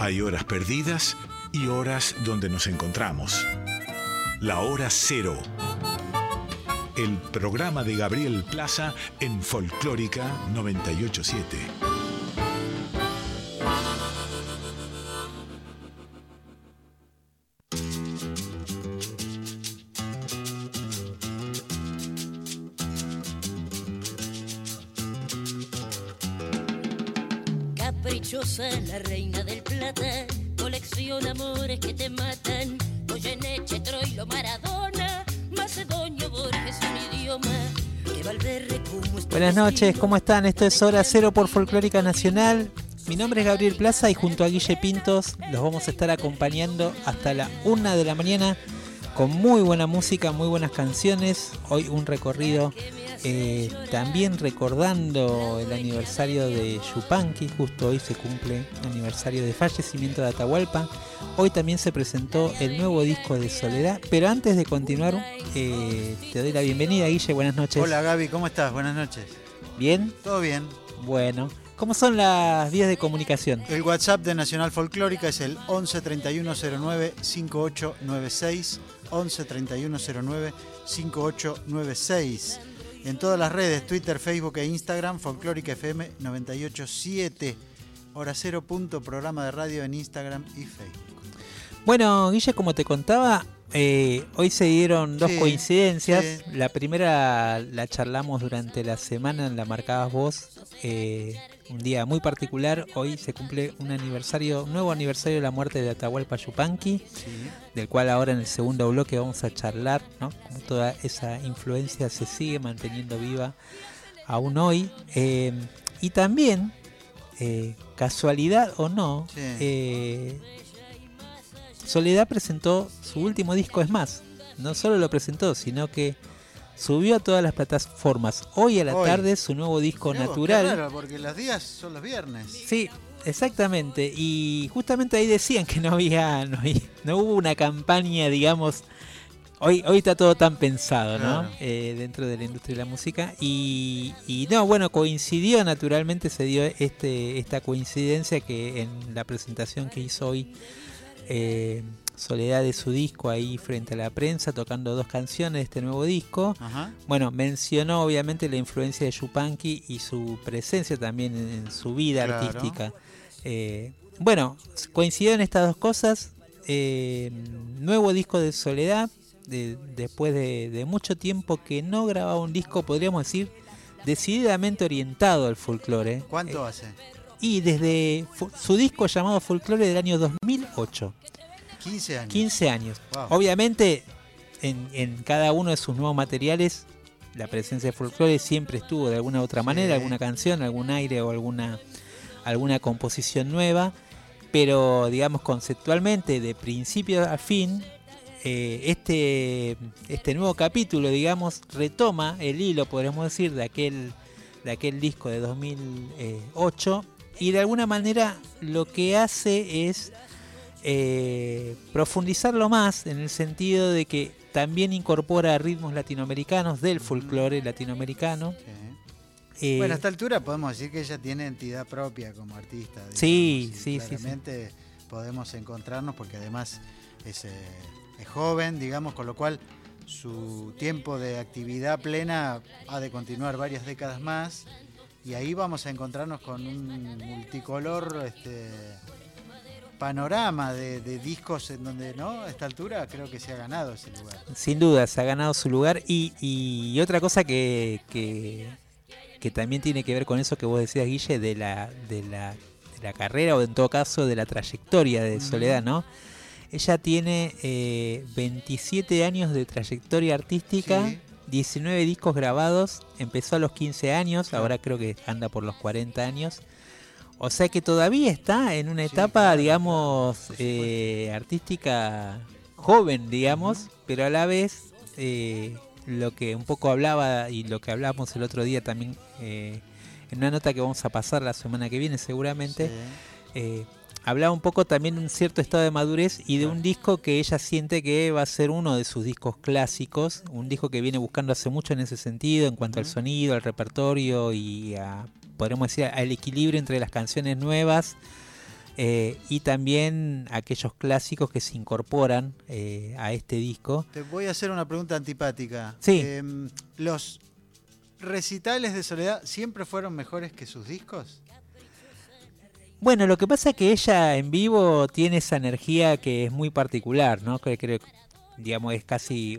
Hay horas perdidas y horas donde nos encontramos. La hora cero. El programa de Gabriel Plaza en Folclórica 987. Noches, ¿cómo están? Esto es Hora Cero por Folclórica Nacional. Mi nombre es Gabriel Plaza y junto a Guille Pintos los vamos a estar acompañando hasta la una de la mañana con muy buena música, muy buenas canciones. Hoy un recorrido eh, también recordando el aniversario de Yupanqui, justo hoy se cumple el aniversario de fallecimiento de Atahualpa. Hoy también se presentó el nuevo disco de Soledad, pero antes de continuar, eh, te doy la bienvenida, Guille, buenas noches. Hola Gaby, ¿cómo estás? Buenas noches. ¿Bien? ¿Todo bien? Bueno, ¿cómo son las vías de comunicación? El WhatsApp de Nacional Folclórica es el 11 3109 5896. 11 3109 5896. En todas las redes, Twitter, Facebook e Instagram, Folclórica FM 987. Hora cero punto, programa de radio en Instagram y Facebook. Bueno, Guille, como te contaba, eh, hoy se dieron dos Sí, coincidencias. sí. La primera la charlamos durante la semana, la marcabas vos. eh, un día muy particular. Hoy se cumple un aniversario, un nuevo aniversario de la muerte de Atahualpa Yupanqui, Sí. del cual ahora en el segundo bloque vamos a charlar, ¿no? Cómo toda esa influencia se sigue manteniendo viva aún hoy. Eh, y también, casualidad o no, eh, Soledad presentó su último disco, es más, no solo lo presentó, sino que subió a todas las plataformas. Hoy a la Hoy. tarde su nuevo disco Mirá vos, qué natural. raro, porque los días son los viernes. Sí, exactamente. Y justamente ahí decían que no había, no, había- no hubo una campaña, digamos. Hoy, hoy está todo tan pensado, ¿no? Claro. Eh, dentro de la industria de la música. Y, y no, bueno, coincidió naturalmente, se dio este, esta coincidencia que en la presentación que hizo hoy eh, Soledad de su disco ahí frente a la prensa, tocando dos canciones de este nuevo disco. Ajá. Bueno, mencionó obviamente la influencia de Yupanqui y su presencia también en, en su vida Claro. artística. Eh, bueno, coincidieron estas dos cosas. Eh, nuevo disco de Soledad, de- después de, de mucho tiempo que no grababa un disco, podríamos decir, decididamente orientado al folclore. ¿Cuánto hace? Y desde su disco llamado Folklore del año 2008. 15 años. 15 años. Wow. Obviamente, en, en cada uno de sus nuevos materiales, la presencia de folclore siempre estuvo de alguna u otra Sí. manera, alguna canción, algún aire o alguna, alguna composición nueva, pero digamos conceptualmente, de principio a fin, eh, este, este nuevo capítulo, digamos, retoma el hilo, podríamos decir, de aquel, de aquel disco de 2008 y de alguna manera lo que hace es eh, profundizarlo más en el sentido de que también incorpora ritmos latinoamericanos del folclore latinoamericano. Sí. Eh, Bueno, a esta altura podemos decir que ella tiene entidad propia como artista. digamos, Sí, sí, sí, sí. Claramente podemos encontrarnos porque además es, eh, es joven, digamos, con lo cual su tiempo de actividad plena ha de continuar varias décadas más y ahí vamos a encontrarnos con un multicolor este, panorama de, de discos en donde, ¿no? A esta altura creo que se ha ganado ese lugar. Sin duda, se ha ganado su lugar. Y, y otra cosa que, que, que también tiene que ver con eso que vos decías, Guille, de la, de la, de la carrera o en todo caso de la trayectoria de. Soledad, ¿no? Ella tiene eh, 27 años de trayectoria artística, Sí. 19 discos grabados, empezó a los 15 años, ahora creo que anda por los 40 años. O sea que todavía está en una etapa, digamos, eh, artística joven, digamos, pero a la vez eh, lo que un poco hablaba y lo que hablamos el otro día también eh, en una nota que vamos a pasar la semana que viene seguramente, Sí. Hablaba un poco también de un cierto estado de madurez y de un disco que ella siente que va a ser uno de sus discos clásicos, un disco que viene buscando hace mucho en ese sentido, en cuanto al sonido, al repertorio y a, podríamos decir, al equilibrio entre las canciones nuevas eh, y también aquellos clásicos que se incorporan eh, a este disco. Te voy a hacer una pregunta antipática. Sí. Em, ¿Los recitales de Soledad siempre fueron mejores que sus discos? Bueno, lo que pasa es que ella en vivo tiene esa energía que es muy particular, ¿no? Que creo, digamos, es casi...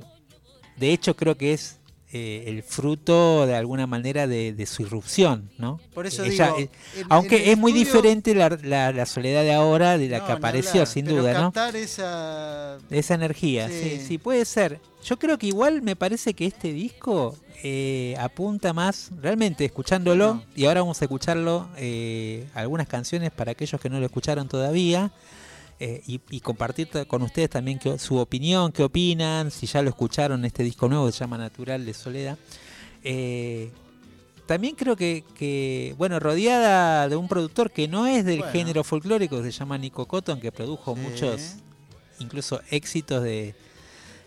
De hecho, creo que es eh, el fruto de alguna manera de, de su irrupción, ¿no? Por eso Ella, digo, eh, en- aunque en es muy diferente la, la- la soledad de ahora de la No, que apareció, hablar, sin pero duda, ¿no? captar esa... Esa energía, Sí. sí. sí, puede ser. Yo creo que igual me parece que este disco eh, apunta más, realmente escuchándolo, No. y ahora vamos a escucharlo, eh, algunas canciones para aquellos que no lo escucharon todavía, eh, y, y compartir con ustedes también que- su opinión, qué opinan, si ya lo escucharon, este disco nuevo que se llama Natural de Soledad. Eh, también creo que, que, bueno, rodeada de un productor que no es del Bueno. género folclórico, se llama Nico Cotton, que produjo Sí. muchos incluso éxitos de,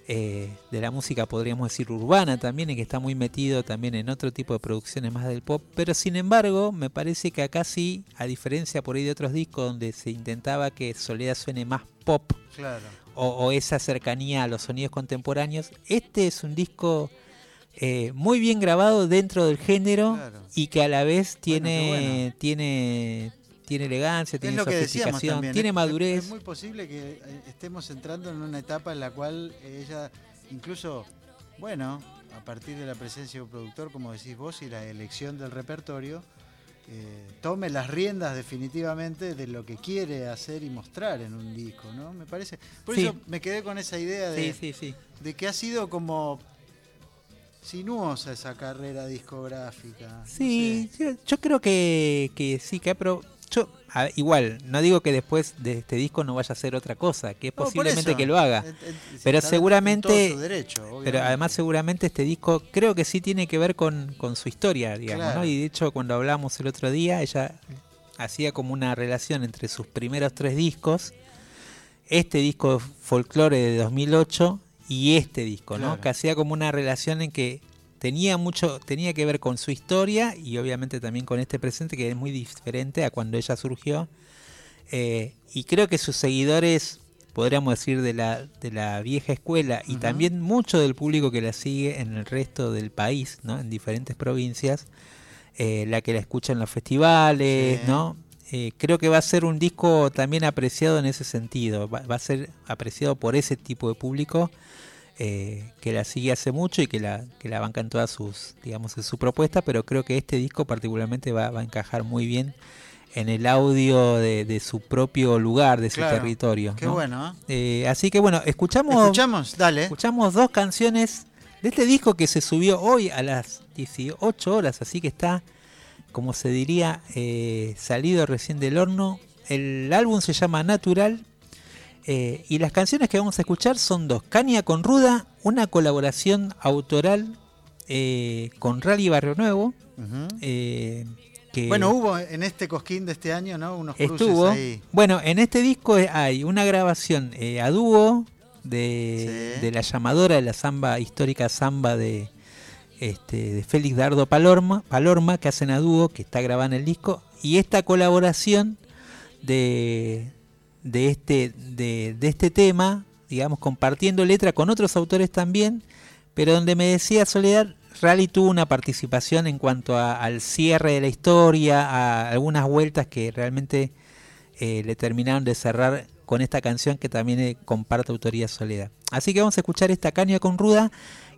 eh, de la música, podríamos decir, urbana también, y que está muy metido también en otro tipo de producciones más del pop. Pero sin embargo, me parece que acá sí, a diferencia por ahí de otros discos donde se intentaba que Soledad suene más pop Claro. o, o esa cercanía a los sonidos contemporáneos, este es un disco eh, muy bien grabado dentro del género Claro. y que a la vez tiene, bueno. tiene, tiene elegancia, tiene lo sofisticación, también. tiene madurez. Es, muy posible que eh, estemos entrando en una etapa en la cual ella, incluso, bueno, a partir de la presencia de un productor, como decís vos, y la elección del repertorio, eh, tome las riendas definitivamente de lo que quiere hacer y mostrar en un disco, ¿no? Me parece. Por Sí. eso me quedé con esa idea de, Sí, sí, sí. de que ha sido como sinuosa esa carrera discográfica. no Sí, sé. yo, yo creo que, que sí, que pero yo a- igual, no digo que después de este disco no vaya a hacer otra cosa, que es No, posiblemente que lo haga. Pero seguramente- derecho, Pero además seguramente este disco creo que sí tiene que ver con, con su historia, digamos, Claro. ¿no? Y de hecho cuando hablamos el otro día, ella hacía como una relación entre sus primeros tres discos, este disco folclore de 2008 y este disco, ¿no? Que hacía como una relación en que tenía mucho, tenía que ver con su historia y obviamente también con este presente que es muy diferente a cuando ella surgió. Eh, y creo que sus seguidores, podríamos decir, de la, de la vieja escuela y también mucho del público que la sigue en el resto del país, ¿no? en diferentes provincias, eh, la que la escucha en los festivales, Sí. ¿no? Eh, creo que va a ser un disco también apreciado en ese sentido, va, va a ser apreciado por ese tipo de público eh, que la sigue hace mucho y que la, que la banca en todas sus, digamos, en su propuesta, pero creo que este disco particularmente va, va a encajar muy bien en el audio de, de su propio lugar, de su territorio. Qué ¿no? bueno. ¿eh? Eh, así que bueno, escuchamos, Escuchamos, dale. escuchamos dos canciones de este disco que se subió hoy a las 18 horas, así que está, como se diría, eh, salido recién del horno. El álbum se llama Natural eh, y las canciones que vamos a escuchar son dos. Caña con Ruda, una colaboración autoral eh, con Rally Barrio Nuevo. Eh, que Bueno, hubo en este cosquín de este año, ¿no? Unos estuvo. ahí. Bueno, en este disco hay una grabación a dúo de, Sí. de la llamadora de la samba histórica samba de este de Félix Dardo Palorma, Palorma que hacen a dúo, que está grabada en el disco, y esta colaboración de, de este de, de este tema, digamos compartiendo letra con otros autores también, pero donde me decía Soledad Rally tuvo una participación en cuanto a- al cierre de la historia, a algunas vueltas que realmente eh, le terminaron de cerrar con esta canción que también eh, comparte autoría Soledad. Así que vamos a escuchar esta caña con ruda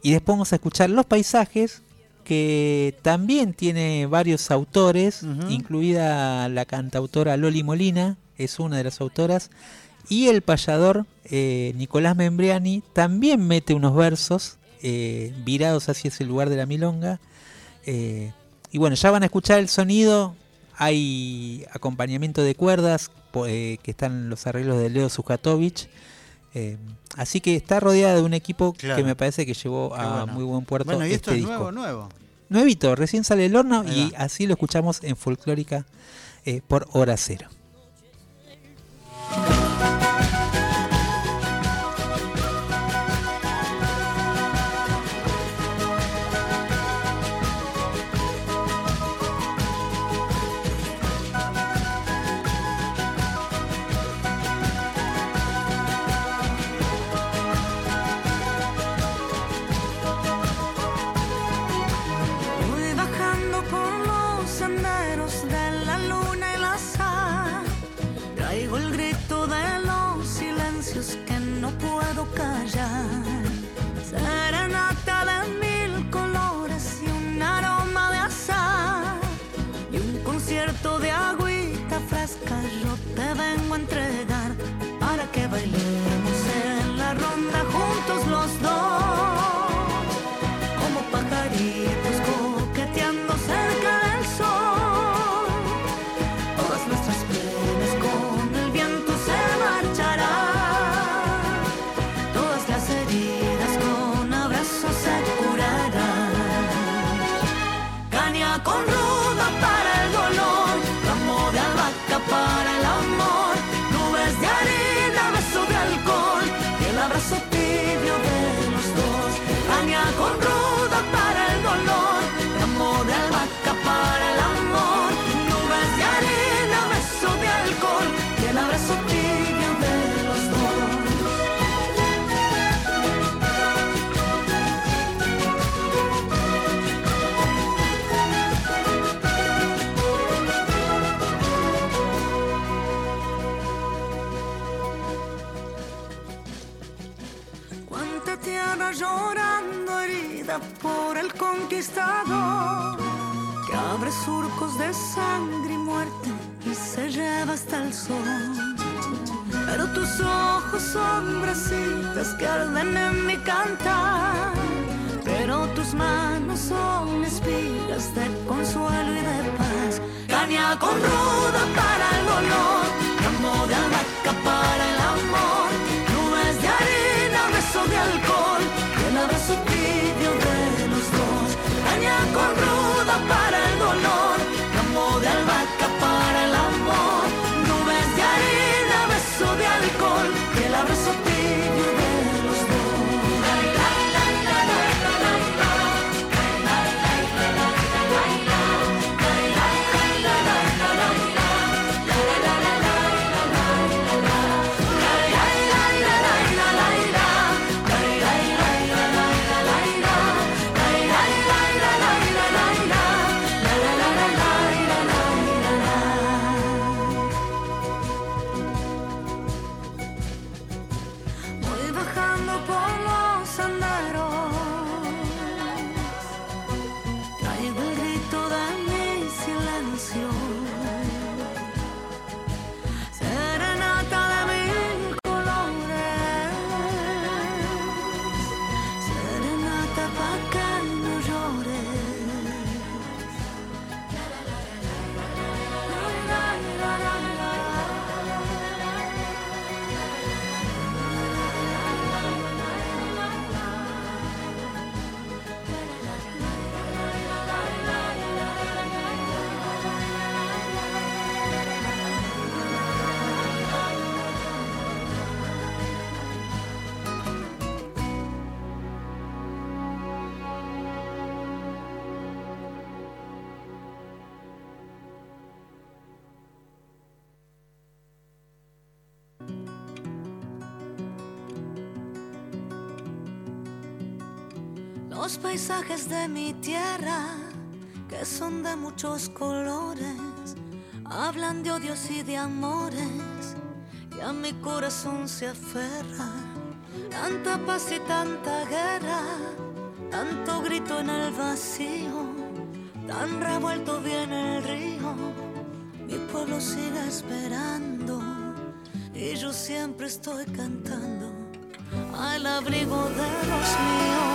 y después vamos a escuchar Los Paisajes, que también tiene varios autores, incluida la cantautora Loli Molina, es una de las autoras, y el payador eh, Nicolás Membriani también mete unos versos eh, virados hacia ese lugar de la milonga. Eh, y bueno, ya van a escuchar el sonido. Hay acompañamiento de cuerdas que están los arreglos de Leo Sujatovich. Eh, así que está rodeada de un equipo Claro. que me parece que llevó a bueno. muy buen puerto Bueno, y esto este es disco. nuevo, nuevo. Nuevito, recién sale el horno Ahí y va. así lo escuchamos en Folclórica eh, por hora cero. Thank you. Que abre surcos de sangre y muerte y se lleva hasta el sol. Pero tus ojos son brasitas que arden en mi cantar. Pero tus manos son espigas de consuelo y de paz. Caña con ruda para el dolor, con ruda para tierra, que son de muchos colores, hablan de odios y de amores, y a mi corazón se aferra. Tanta paz y tanta guerra, tanto grito en el vacío, tan revuelto viene el río. Mi pueblo sigue esperando, y yo siempre estoy cantando al abrigo de los míos.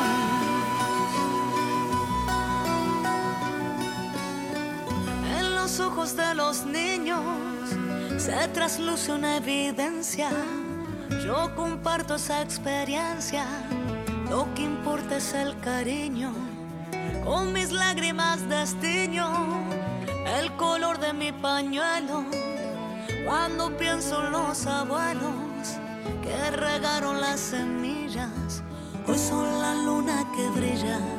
Ojos de los niños se trasluce una evidencia. Yo comparto esa experiencia. Lo que importa es el cariño. Con mis lágrimas destiño el color de mi pañuelo. Cuando pienso en los abuelos que regaron las semillas, hoy son la luna que brilla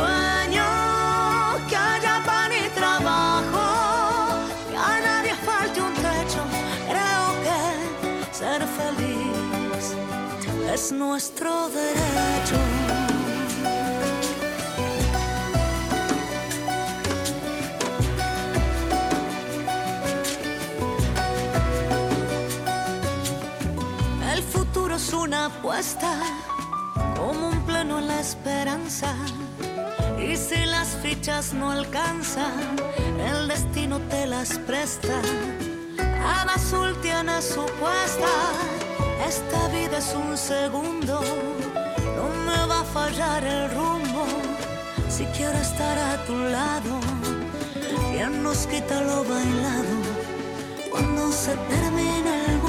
Sueño que haya pan y trabajo, que a nadie falte un techo. Creo que es nuestro derecho. El futuro es una apuesta, como un plano en la esperanza. Y si las fichas no alcanzan, el destino te las presta. Cada azul tiene su puesta. Esta vida es un segundo, no me va a fallar el rumbo. Si quiero estar a tu lado, ya nos quita lo bailado cuando se termina el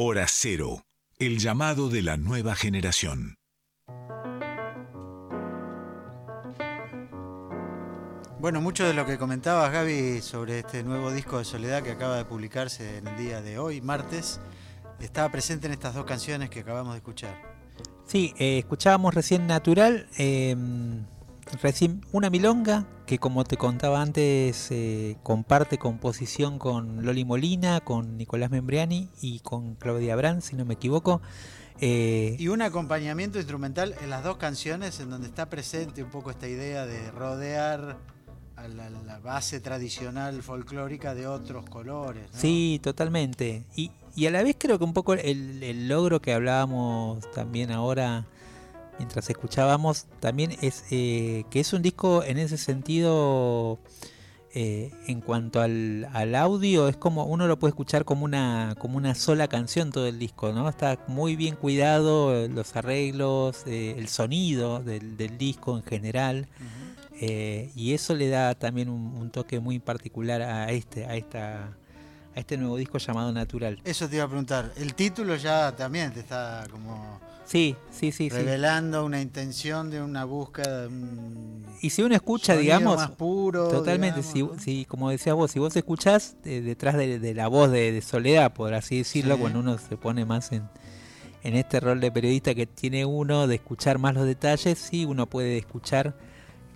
Hora Cero, el llamado de la nueva generación. Bueno, mucho de lo que comentabas, Gaby, sobre este nuevo disco de Soledad que acaba de publicarse en el día de hoy, martes, estaba presente en estas dos canciones que acabamos de escuchar. Sí, eh, escuchábamos recién Natural, eh, recién una milonga que como te contaba antes eh, comparte composición con Loli Molina, con Nicolás Membriani y con Claudia Brand, si no me equivoco. Eh, Y un acompañamiento instrumental en las dos canciones en donde está presente un poco esta idea de rodear a la, la base tradicional folclórica de otros colores. ¿no? Sí, totalmente. Y, y a la vez creo que un poco el, el logro que hablábamos también ahora mientras escuchábamos también es eh, que es un disco en ese sentido eh, en cuanto al, al audio es como uno lo puede escuchar como una como una sola canción todo el disco no está muy bien cuidado eh, los arreglos eh, el sonido del, del disco en general y eso le da también un, un toque muy particular a este a esta a este nuevo disco llamado Natural Eso te iba a preguntar. El título ya también te está como sí sí sí sí revelando una intención de una búsqueda de un y si uno escucha digamos más puro. Totalmente, digamos, ¿no? si, si, como decías vos, si vos escuchás eh, detrás de, de la voz de, de Soledad, por así decirlo, Sí. cuando uno se pone más en, en este rol de periodista que tiene uno, de escuchar más los detalles, sí, uno puede escuchar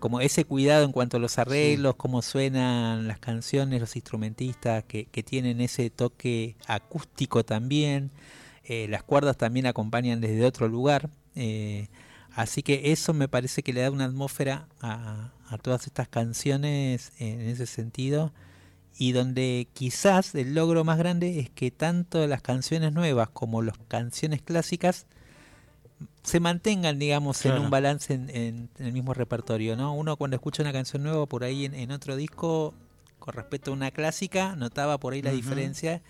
como ese cuidado en cuanto a los arreglos, cómo suenan las canciones, los instrumentistas, que, que tienen ese toque acústico también. Eh, las cuerdas también acompañan desde otro lugar. eh, así que eso me parece que le da una atmósfera a, a todas estas canciones en ese sentido. Y donde quizás el logro más grande es que tanto las canciones nuevas como las canciones clásicas se mantengan, digamos, en un balance en, en- en el mismo repertorio, ¿no? Uno cuando escucha una canción nueva por ahí en, en otro disco, con respecto a una clásica, notaba por ahí la diferencia.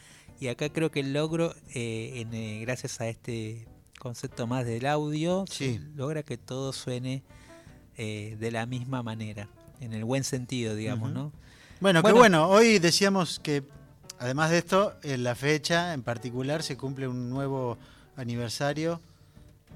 Y acá creo que el logro, eh, en, eh, gracias a este concepto más del audio, Sí. logra que todo suene eh, de la misma manera, en el buen sentido, digamos. ¿no? Bueno, Bueno. que bueno, hoy decíamos que además de esto, en la fecha en particular se cumple un nuevo aniversario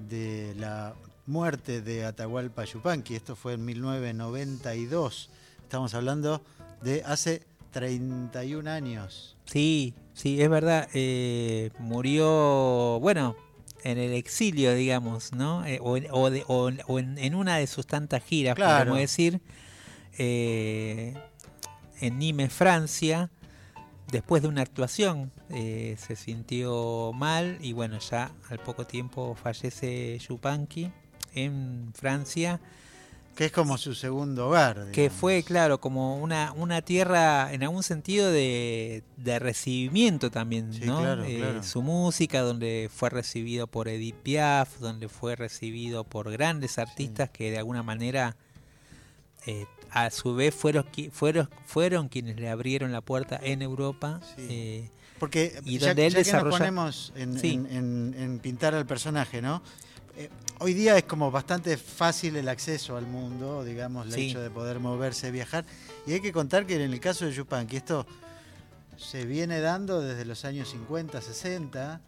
de la muerte de Atahualpa Yupanqui. Esto fue en 1992. Estamos hablando de hace 31 años. Sí, sí, es verdad. eh, murió, bueno, en el exilio, digamos, ¿no? Eh, o de- o en- o en, en una de sus tantas giras, Claro. podemos decir, eh, en Nimes, Francia. Después de una actuación eh, se sintió mal y bueno, ya al poco tiempo fallece Yupanqui en Francia. Que es como su segundo hogar. Que fue, claro, como una, una tierra en algún sentido de, de recibimiento también, Sí, ¿no? claro, Eh, claro. Su música, donde fue recibido por Edith Piaf, donde fue recibido por grandes artistas que de alguna manera eh, a su vez fueron, fueron, fueron quienes le abrieron la puerta en Europa. Sí. eh, Porque Y ya, donde él ya nos ponemos en, Sí. en- en- en pintar al personaje, ¿no? Eh, hoy día es como bastante fácil el acceso al mundo, digamos, el Sí. hecho de poder moverse, viajar. Y hay que contar que en el caso de Yupanqui esto se viene dando desde los años 50, 60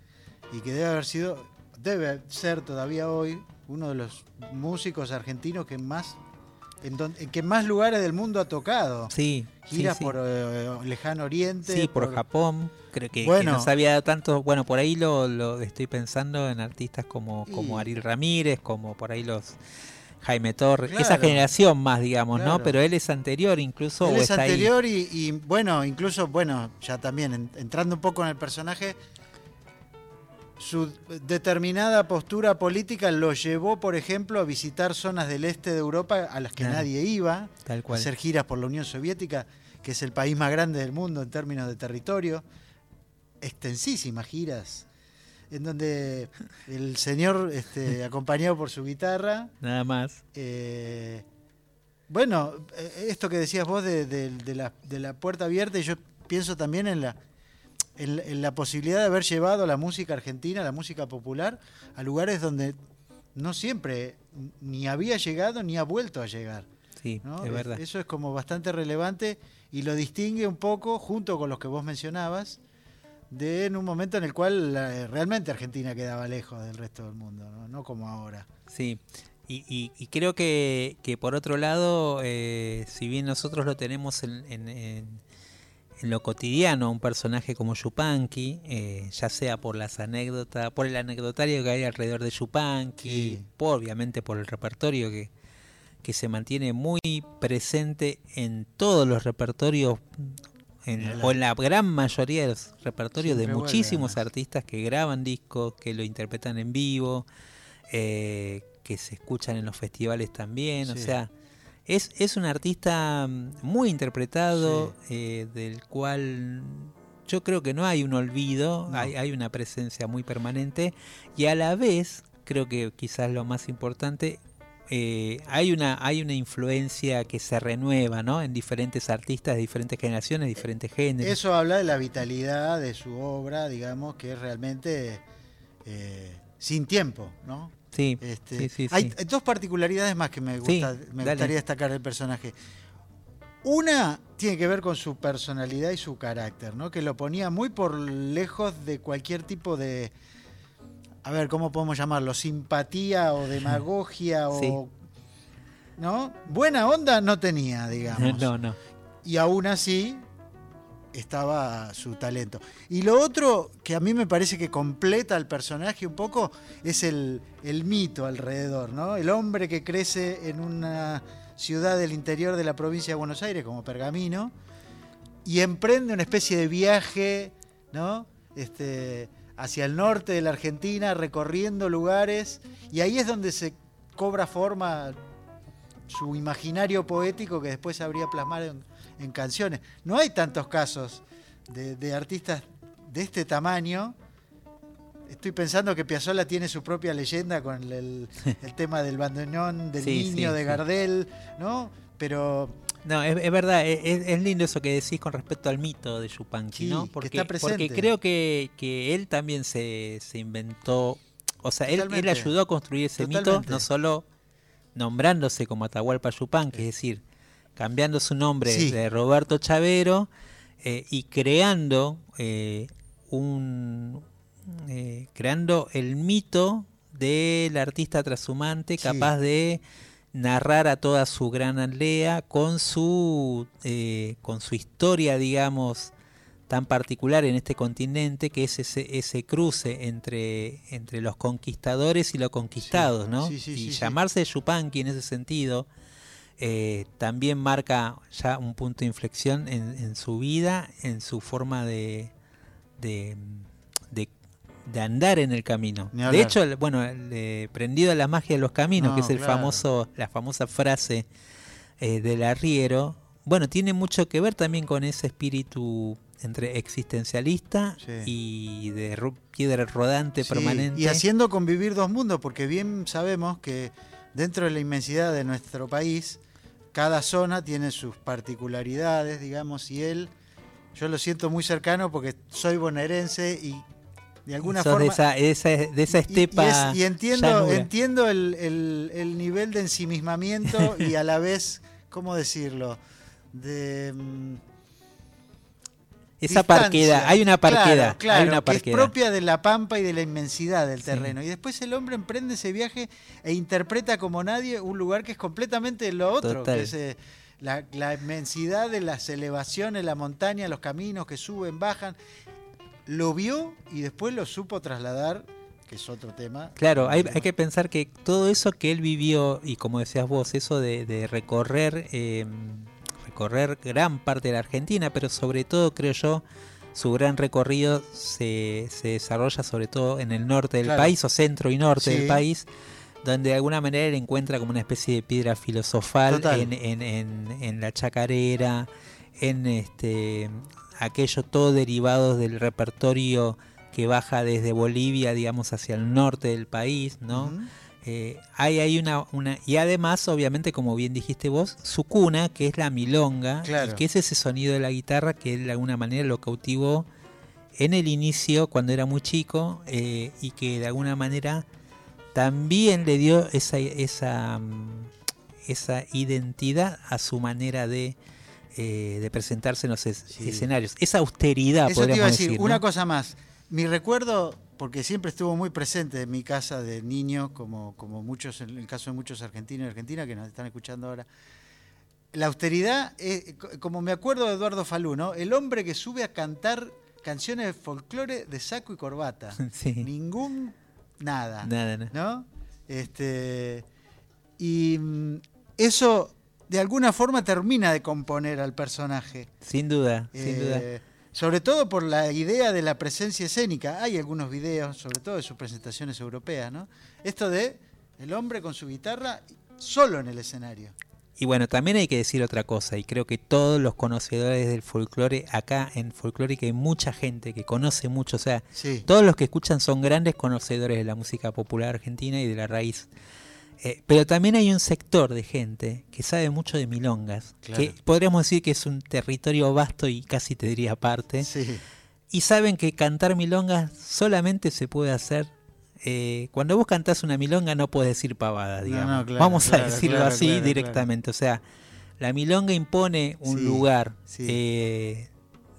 y que debe haber sido, debe ser todavía hoy uno de los músicos argentinos que más, en, don- en que más lugares del mundo ha tocado. sí, Giras sí. por eh, Lejano Oriente. Sí, por, Japón, creo que, que Bueno. no se había dado tanto, bueno, por ahí lo, lo estoy pensando en artistas como, Y- como Ariel Ramírez, como por ahí los Jaime Torres, esa generación más, digamos, ¿no? Pero él es anterior incluso, Él o es está ahí. anterior y, y, bueno, incluso, bueno, ya también en- entrando un poco en el personaje, su determinada postura política lo llevó, por ejemplo, a visitar zonas del este de Europa a las que Claro. nadie iba, Tal a cual. hacer giras por la Unión Soviética, que es el país más grande del mundo en términos de territorio, extensísimas giras, en donde el señor, este, acompañado por su guitarra, Nada más. eh, bueno, eh, esto que decías vos de, de- de la, de la puerta abierta, y yo pienso también en la, en, la- en la posibilidad de haber llevado la música argentina, la música popular, a lugares donde no siempre ni había llegado ni ha vuelto a llegar. Sí, ¿no? es Es- verdad. Eso es como bastante relevante y lo distingue un poco, junto con los que vos mencionabas, de en un momento en el cual la- realmente Argentina quedaba lejos del resto del mundo, no, No como ahora. Sí, y, y- y creo que, que por otro lado, eh, si bien nosotros lo tenemos en, en- en- en lo cotidiano, un personaje como Yupanqui, eh, ya sea por las anécdotas, por el anecdotario que hay alrededor de Yupanqui, Sí. por, obviamente por el repertorio que, que se mantiene muy presente en todos los repertorios, en- o en la gran mayoría de los repertorios de Siempre muchísimos artistas que graban discos, que lo interpretan en vivo, eh, que se escuchan en los festivales también, o sea, es, es un artista mm, muy interpretado, eh, del cual yo creo que no hay un olvido, No. hay, hay una presencia muy permanente y a la vez, creo que quizás lo más importante, eh, hay una hay una influencia que se renueva ¿no? en diferentes artistas de diferentes generaciones, diferentes géneros. Eso habla de la vitalidad de su obra, digamos, que es realmente eh, sin tiempo, ¿no? Sí, Este, sí, sí, hay, sí. dos particularidades más que me, Sí, me gustaría destacar del personaje. Una tiene que ver con su personalidad y su carácter, ¿no? Que lo ponía muy por lejos de cualquier tipo de, a ver, ¿cómo podemos llamarlo? Simpatía o demagogia o... ¿No? Buena onda no tenía, digamos. No, no. y aún así estaba su talento. Y lo otro que a mí me parece que completa al personaje un poco es el, el mito alrededor, ¿no? El hombre que crece en una ciudad del interior de la provincia de Buenos Aires, como Pergamino, y emprende una especie de viaje, ¿no? Este, hacia el norte de la Argentina, recorriendo lugares, y ahí es donde se cobra forma su imaginario poético que después habría plasmar en, en canciones. No hay tantos casos de, de artistas de este tamaño. Estoy pensando que Piazzolla tiene su propia leyenda con el, tema del bandoneón, del Sí, niño, sí, de sí. Gardel, ¿no? Pero No, es, es verdad, es, es lindo eso que decís con respecto al mito de Yupanqui, Sí, ¿no? que Porque, está presente. porque creo que, que él también se, se inventó, o sea, él, él ayudó a construir ese mito, no solo nombrándose como Atahualpa Yupanqui, es decir, cambiando su nombre Sí. de Roberto Chavero eh, y creando eh, un eh, creando el mito del artista trashumante Sí. capaz de narrar a toda su gran aldea con su, eh, con su historia, digamos, tan particular en este continente, que es ese, ese cruce entre, entre los conquistadores y los conquistados, Sí, ¿no? sí, sí, y llamarse Yupanqui en ese sentido eh, también marca ya un punto de inflexión en, en su vida, en su forma de, de, de- de andar en el camino. De hecho, bueno, eh, prendido a la magia de los caminos, No, que es el claro. famoso, la famosa frase eh, del arriero, bueno, tiene mucho que ver también con ese espíritu entre existencialista Sí. y de piedra rodante Sí, permanente. Y haciendo convivir dos mundos, porque bien sabemos que dentro de la inmensidad de nuestro país, cada zona tiene sus particularidades, digamos, y él, yo lo siento muy cercano porque soy bonaerense y de alguna Sos forma... de esa, de esa, de esa y- estepa. y, es- y entiendo, llanura. entiendo el, el- el nivel de ensimismamiento y a la vez, ¿cómo decirlo? De... Esa distancia. parquedad, hay una parquedad, Claro, claro, hay una que es propia de la pampa y de la inmensidad del Sí. terreno. Y después el hombre emprende ese viaje e interpreta como nadie un lugar que es completamente lo otro, Total. que es eh, la, la inmensidad de las elevaciones, la montaña, los caminos que suben, bajan. Lo vio y después lo supo trasladar, que es otro tema. Claro, hay, hay que pensar que todo eso que él vivió, y como decías vos, eso de, de recorrer, eh, recorrer gran parte de la Argentina, pero sobre todo, creo yo, su gran recorrido se, se desarrolla sobre todo en el norte del Claro. país, o centro y norte Sí. del país, donde de alguna manera él encuentra como una especie de piedra filosofal en, en- en- en la chacarera, en este aquello todo derivado del repertorio que baja desde Bolivia, digamos, hacia el norte del país, ¿no? Eh, hay ahí una, una. Y además, obviamente, como bien dijiste vos, su cuna, que es la milonga, Claro. y que es ese sonido de la guitarra que él de alguna manera lo cautivó en el inicio, cuando era muy chico, eh, y que de alguna manera también le dio esa, esa, mm, esa identidad a su manera de, eh, de presentarse en los es- Sí. escenarios. Esa austeridad, Eso te iba a podríamos decir. Una cosa más. Mi recuerdo, porque siempre estuvo muy presente en mi casa de niño, como, como muchos, en el caso de muchos argentinos y argentinas que nos están escuchando ahora. La austeridad, eh, co- como me acuerdo de Eduardo Falú, ¿no? El hombre que sube a cantar canciones de folclore de saco y corbata. Sí. Ningún nada. Nada, nada. ¿no? Este, y mm, eso de alguna forma termina de componer al personaje. Sin duda, sin duda. Sobre todo por la idea de la presencia escénica. Hay algunos videos, sobre todo de sus presentaciones europeas, ¿no? Esto de el hombre con su guitarra solo en el escenario. Y bueno, también hay que decir otra cosa, y creo que todos los conocedores del folclore, acá en folclórica hay mucha gente que conoce mucho, o sea, Sí. todos los que escuchan son grandes conocedores de la música popular argentina y de la raíz. Eh, pero también hay un sector de gente que sabe mucho de milongas, Claro. que podríamos decir que es un territorio vasto y casi te diría aparte, Sí. y saben que cantar milongas solamente se puede hacer. eh, cuando vos cantás una milonga no puedes decir pavada, digamos. no, claro, Vamos claro, a decirlo así directamente. O sea, la milonga impone un Sí, lugar sí. eh,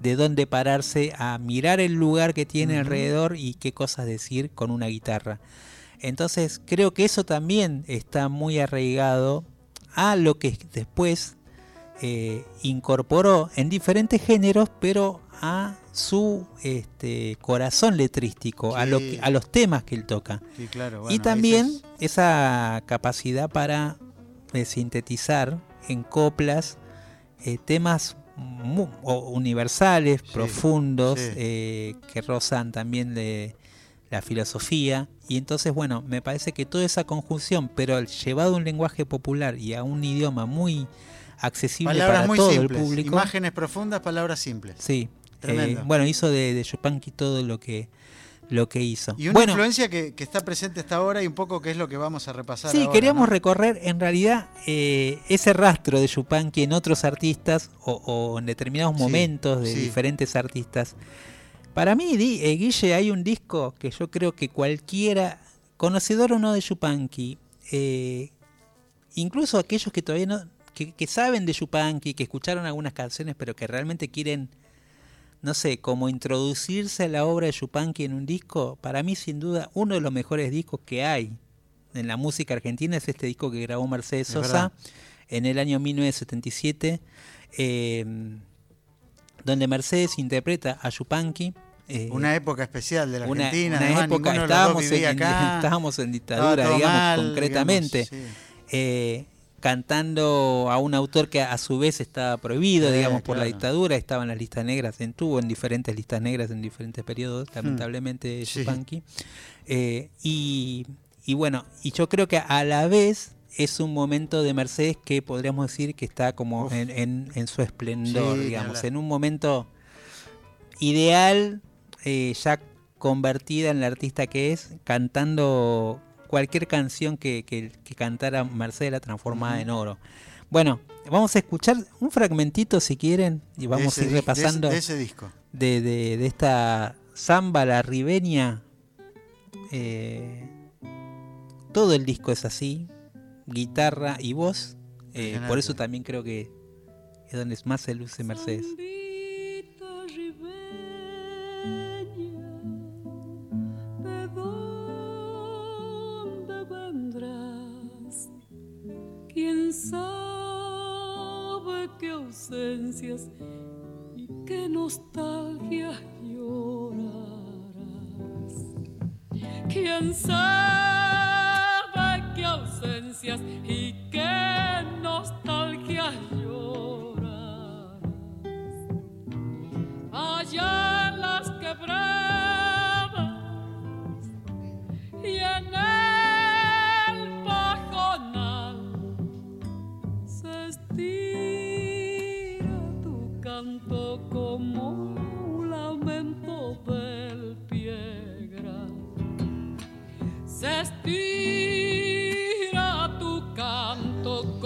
de donde pararse a mirar el lugar que tiene alrededor y qué cosas decir con una guitarra. Entonces creo que eso también está muy arraigado a lo que después eh, incorporó en diferentes géneros, pero a su este, corazón letrístico, a, lo Sí. que- a los temas que él toca. Sí, claro. y también esa capacidad para eh, sintetizar en coplas eh, temas universales, Sí, profundos, que rozan también de la filosofía. Y entonces, bueno, me parece que toda esa conjunción, pero llevado a un lenguaje popular y a un idioma muy accesible Palabras para muy todo simples. el público. Imágenes profundas, palabras simples. Sí, Tremendo. eh, bueno, hizo de, de Yupanqui todo lo que, lo que hizo. Y una bueno, influencia que, que está presente hasta ahora y un poco que es lo que vamos a repasar. Sí, ahora, queríamos ¿no? recorrer en realidad eh, ese rastro de Yupanqui en otros artistas o, o en determinados Sí, momentos de sí. diferentes artistas. Para mí, Di- eh, Guille, hay un disco que yo creo que cualquiera, conocedor o no de Yupanqui, eh, incluso aquellos que todavía no, que, que saben de Yupanqui, que escucharon algunas canciones, pero que realmente quieren, no sé, como introducirse a la obra de Yupanqui en un disco, para mí sin duda uno de los mejores discos que hay en la música argentina es este disco que grabó Mercedes Es Sosa en el año 1977, eh, donde Mercedes interpreta a Yupanqui. eh, Una época especial de la una- Argentina. una además, época, estábamos en, en- acá. estábamos en dictadura, digamos, mal, concretamente. digamos, sí. eh, cantando a un autor que a su vez estaba prohibido, Eh, digamos, por la dictadura, estaba en las listas negras, estuvo en diferentes listas negras en diferentes periodos, lamentablemente, Hmm. Yupanqui. Y, y bueno, y yo creo que a la vez es un momento de Mercedes que podríamos decir que está como en, en- en su esplendor, Sí, digamos, en un momento ideal, eh, ya convertida en la artista que es, cantando cualquier canción que, que- que cantara Mercedes la transformada en oro. Bueno, vamos a escuchar un fragmentito si quieren y vamos ese a ir dis- de ese- repasando De ese, disco. de, de- de esta samba la ribeña. eh, todo el disco es así, guitarra y voz. eh, por eso también creo que es donde más se luce Mercedes. Sambita ribeña, ¿de dónde vendrás? ¿Quién sabe qué ausencias y qué nostalgias llorarás? ¿Quién sabe qué ausencias y qué nostalgias llorarás?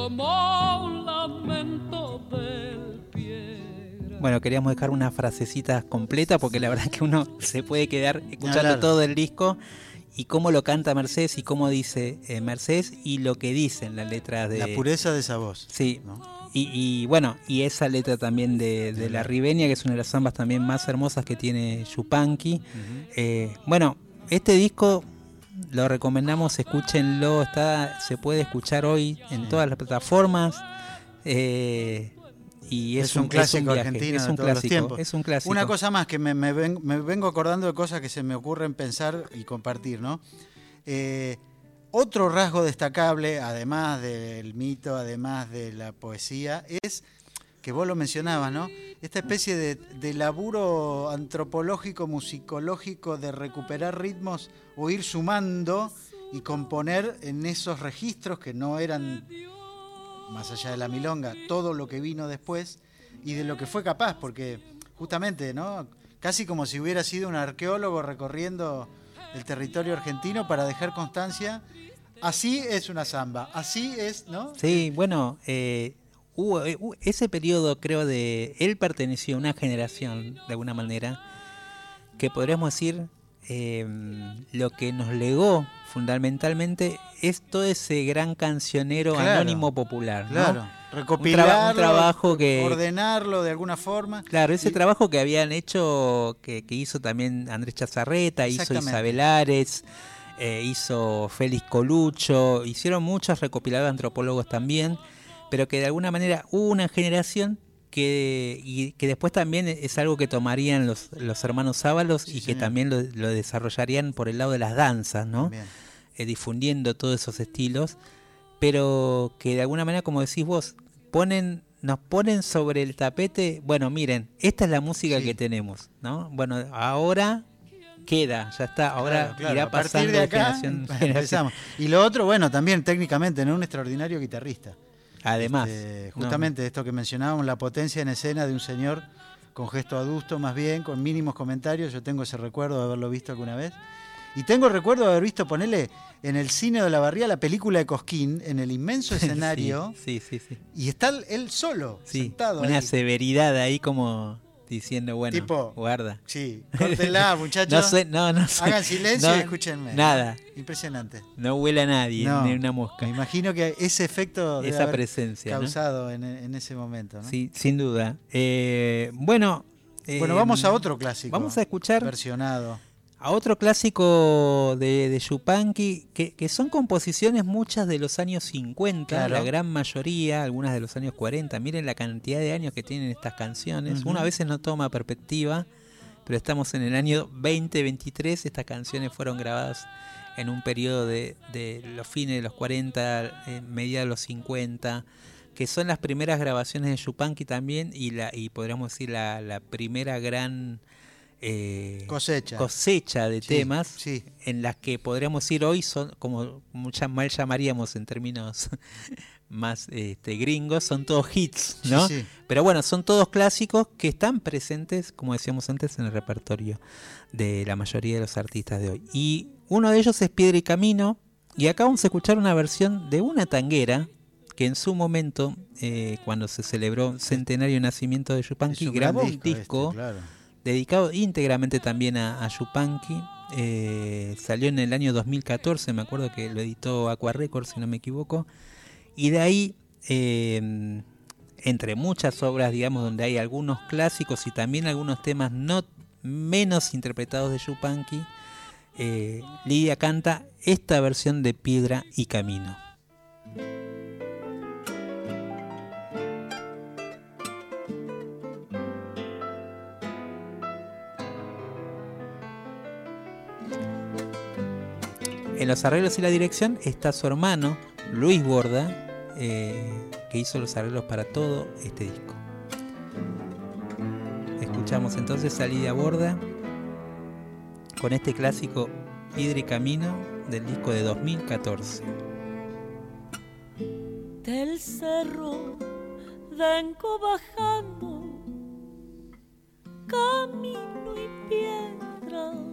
Como un lamento del piegra. Bueno, queríamos dejar una frasecita completa porque la verdad que uno se puede quedar escuchando hablar. todo el disco y cómo lo canta Mercedes y cómo dice eh, Mercedes y lo que dicen las letras de... La pureza de esa voz. Sí, ¿no? y, y bueno, y esa letra también de, de La Ribeña, que es una de las zambas también más hermosas que tiene Yupanqui. Eh, bueno, este disco lo recomendamos, escúchenlo, está, se puede escuchar hoy en todas las plataformas. eh, y es, Es un clásico viaje, argentino es de un todos los tiempos. es un clásico. Una cosa más que me, me ven- me vengo acordando de cosas que se me ocurren pensar y compartir, ¿no? Eh, otro rasgo destacable, además del mito, además de la poesía, es que vos lo mencionabas, ¿no? Esta especie de, de laburo antropológico, musicológico, de recuperar ritmos o ir sumando y componer en esos registros que no eran, más allá de la milonga, todo lo que vino después y de lo que fue capaz, porque justamente, ¿no? Casi como si hubiera sido un arqueólogo recorriendo el territorio argentino para dejar constancia. Así es una samba, así es, ¿no? Sí, bueno, eh, hubo, eh, hu- ese periodo creo de... Él perteneció a una generación, de alguna manera, que podríamos decir eh, lo que nos legó fundamentalmente es todo ese gran cancionero Claro, anónimo popular. ¿no? Claro, Un, traba- recopilarlo, un trabajo que... ordenarlo de alguna forma. Claro, ese Y- trabajo que habían hecho, que, que hizo también Andrés Chazarreta, hizo. Isabel Ares, eh, hizo Félix Colucho, hicieron muchos recopilados antropólogos también, pero que de alguna manera hubo una generación que, y que después también es algo que tomarían los, los hermanos Sábalos Sí, y que también lo, lo desarrollarían por el lado de las danzas, ¿no? Eh, difundiendo todos esos estilos, pero que de alguna manera, como decís vos, ponen, nos ponen sobre el tapete, bueno, miren, esta es la música Sí. que tenemos, ¿no? Bueno, ahora queda, ya está, ahora Claro, claro, irá a partir pasando de de acá generación en generación. Y lo otro, bueno, también técnicamente, ¿no? Un extraordinario guitarrista. Además, Este, ¿no? justamente esto que mencionábamos, la potencia en escena de un señor con gesto adusto, más bien, con mínimos comentarios. Yo tengo ese recuerdo de haberlo visto alguna vez. Y tengo el recuerdo de haber visto, ponerle en el cine de la barría la película de Cosquín, en el inmenso escenario, Sí, sí, sí. y está él solo, sí. sentado Una ahí. severidad ahí como diciendo, bueno, Tipo, guarda. Sí, córtenla, muchachos. No, sue- no, no sue- Hagan silencio no, y escúchenme. Nada, Impresionante. no huele a nadie, No, ni una mosca. Me imagino que ese efecto debe Esa haber presencia. causado en, en ese momento. Sí, sin duda. Eh, bueno, Bueno, eh, vamos a otro clásico. Vamos a escuchar versionado. A otro clásico de, de Yupanqui, que, que son composiciones muchas de los años 50, Claro. la gran mayoría, algunas de los años 40. Miren la cantidad de años que tienen estas canciones. Ujú. Uno a veces no toma perspectiva, pero estamos en el año 2023. Estas canciones fueron grabadas en un periodo de, de los fines de los 40, eh, mediados de los 50, que son las primeras grabaciones de Yupanqui también y, la, y podríamos decir la, la primera gran eh, Cosecha. cosecha de Sí, temas sí. en las que podríamos decir hoy son, como mucha mal llamaríamos en términos más este, gringos, son todos hits, ¿no? Sí. Pero bueno, son todos clásicos que están presentes, como decíamos antes, en el repertorio de la mayoría de los artistas de hoy. Y uno de ellos es Piedra y Camino, y acá vamos a escuchar una versión de una tanguera que en su momento, eh, cuando se celebró centenario de nacimiento de Yupanqui, grabó un disco este, claro. Dedicado íntegramente también a, a Yupanqui. Eh, salió en el año 2014, me acuerdo que lo editó Aqua Records, si no me equivoco. Y de ahí, eh, entre muchas obras, digamos, donde hay algunos clásicos y también algunos temas no menos interpretados de Yupanqui, eh, Lidia canta esta versión de Piedra y Camino. En los arreglos y la dirección está su hermano, Luis Borda, eh, que hizo los arreglos para todo este disco. Escuchamos entonces a Lidia Borda con este clásico Piedra Camino del disco de 2014. del cerro vengo bajando camino y piedra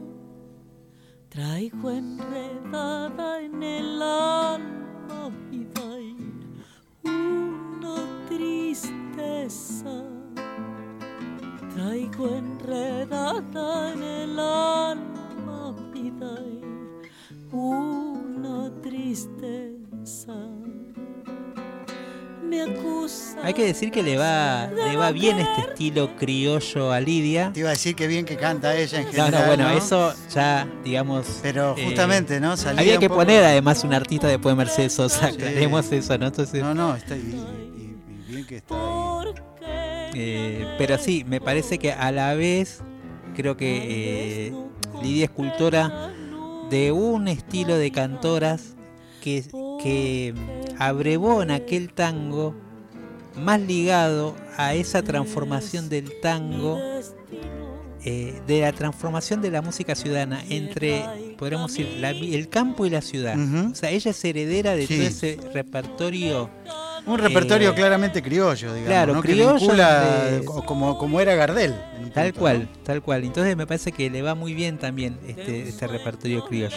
traigo enredada en el alma vida y una tristeza traigo enredada en el alma vida y una tristeza. Hay que decir que le va, le va bien este estilo criollo a Lidia. Te iba a decir que bien que canta ella en No, general. no, bueno, ¿no? eso ya, digamos. Pero eh, justamente, ¿no? Salía Había que poco- poner además un artista después de Mercedes Sosa, Sí. aclaremos eso, ¿no? Entonces, No, no, está y, y- y bien que está ahí. eh, pero sí, me parece que a la vez creo que eh, Lidia es cultora de un estilo de cantoras que, que abrevó en aquel tango más ligado a esa transformación del tango, eh, de la transformación de la música ciudadana entre, podríamos decir, la- el campo y la ciudad. O sea, ella es heredera de Sí. todo ese repertorio. Un repertorio Eh, claramente criollo, digamos. claro, ¿no? criollo Que vincula de- co- como, como era Gardel. Tal cual, ¿no? tal cual. Entonces me parece que le va muy bien también este, este repertorio criollo.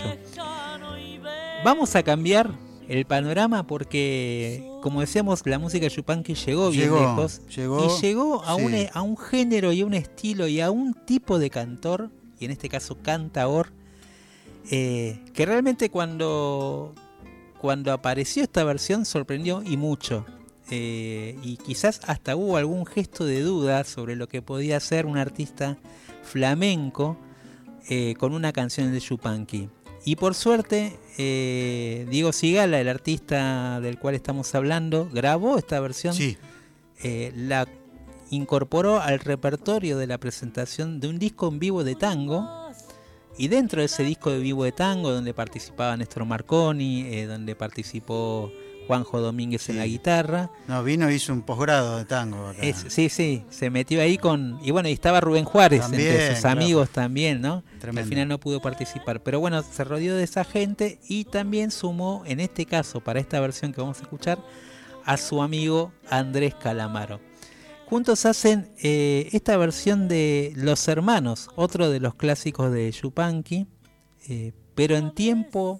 Vamos a cambiar el panorama porque, como decíamos, la música Yupanqui llegó bien Llegó, lejos llegó, y llegó a, un, sí. a un género y a un estilo y a un tipo de cantor, y en este caso cantaor, eh, que realmente cuando, cuando apareció esta versión sorprendió y mucho. Eh, y quizás hasta hubo algún gesto de duda sobre lo que podía ser un artista flamenco eh, con una canción de Yupanqui. Y por suerte, eh, Diego Sigala, el artista del cual estamos hablando, grabó esta versión, Sí, eh, la incorporó al repertorio de la presentación de un disco en vivo de tango. Y dentro de ese disco de vivo de tango, donde participaba Néstor Marconi, eh, donde participó Juanjo Domínguez en la guitarra, no, vino hizo un posgrado de tango acá. es- sí, sí, se metió ahí con. Y bueno, y estaba Rubén Juárez entre sus claro. amigos también, ¿no? Tremendo. Al final no pudo participar. Pero bueno, se rodeó de esa gente y también sumó, en este caso, para esta versión que vamos a escuchar, a su amigo Andrés Calamaro. Juntos hacen eh, esta versión de Los Hermanos, otro de los clásicos de Yupanqui, eh, pero en tiempo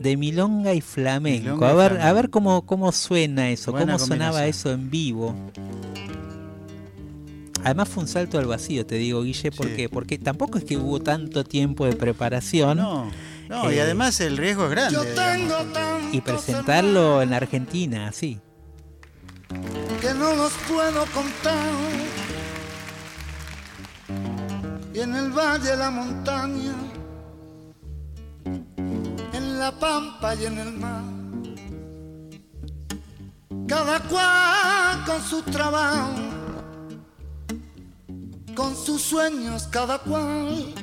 de milonga y flamenco. Milonga a ver, a ver cómo, cómo suena eso, Buena cómo sonaba eso en vivo. Además fue un salto al vacío, te digo, Guille, ¿por Sí. qué? Porque tampoco es que hubo tanto tiempo de preparación No, no, y Eh, además el riesgo es grande. y presentarlo en Argentina, así. que no los puedo contar. y en el valle de la montaña, la pampa y en el mar. Cada cual con su trabajo, con sus sueños cada cual,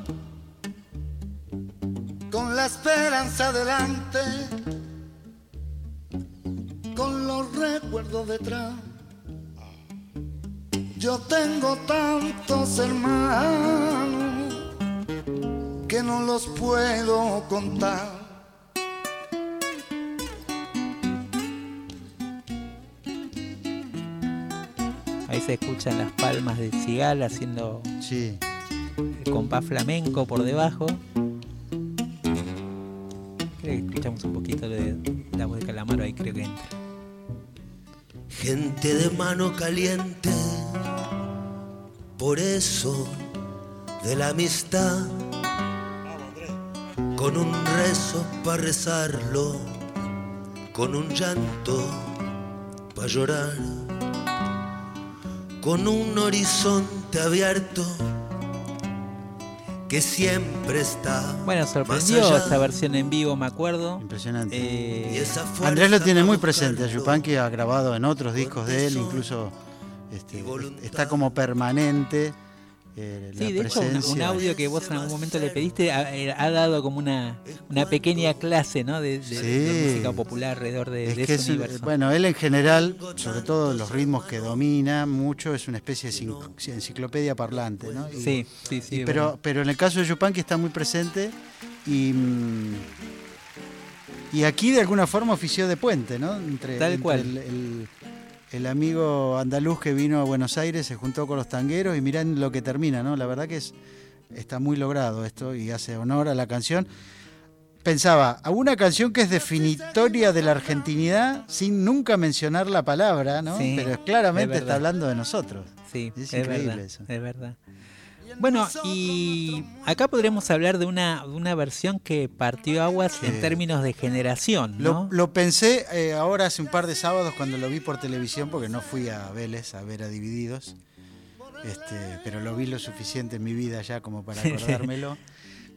con la esperanza delante, con los recuerdos detrás. Yo tengo tantos hermanos que no los puedo contar. Ahí se escuchan las palmas de cigal haciendo Sí. el compás flamenco por debajo. Creo que escuchamos un poquito de la voz de Calamaro ahí, creo que entra. gente de mano caliente. Por eso, de la amistad, con un rezo para rezarlo, con un llanto para llorar, con un horizonte abierto que siempre está. Bueno, sorprendió esta versión en vivo, me acuerdo. Impresionante. Eh, Andrés lo tiene muy presente. yo. Yupanqui ha grabado en otros discos de él, incluso este, está como permanente. Eh, Sí, de hecho, un, audio que vos en algún momento le pediste ha, eh, ha dado como una, una pequeña clase ¿no? de, de- de Sí. música popular alrededor de, Es de ese es- universo. bueno, él en general, sobre todo los ritmos que domina mucho, es una especie de enciclopedia parlante, ¿no? Y- sí, sí, sí. y pero, pero en el caso de Yupanqui está muy presente y, mm, y aquí de alguna forma ofició de puente, ¿no? Entre, Tal entre cual. El, el- el amigo andaluz que vino a Buenos Aires se juntó con los tangueros y mirá lo que termina, ¿no? La verdad que es, está muy logrado esto y hace honor a la canción. Pensaba, a una canción que es definitoria de la argentinidad sin nunca mencionar la palabra, ¿no? Sí, Pero claramente es está hablando de nosotros. Sí, es es, increíble verdad, eso. es verdad. Bueno, y acá podremos hablar de una, de una versión que partió aguas en Sí. términos de generación, Lo, ¿no? lo pensé eh, ahora hace un par de sábados cuando lo vi por televisión, porque no fui a Vélez a ver a Divididos, este, pero lo vi lo suficiente en mi vida ya como para acordármelo.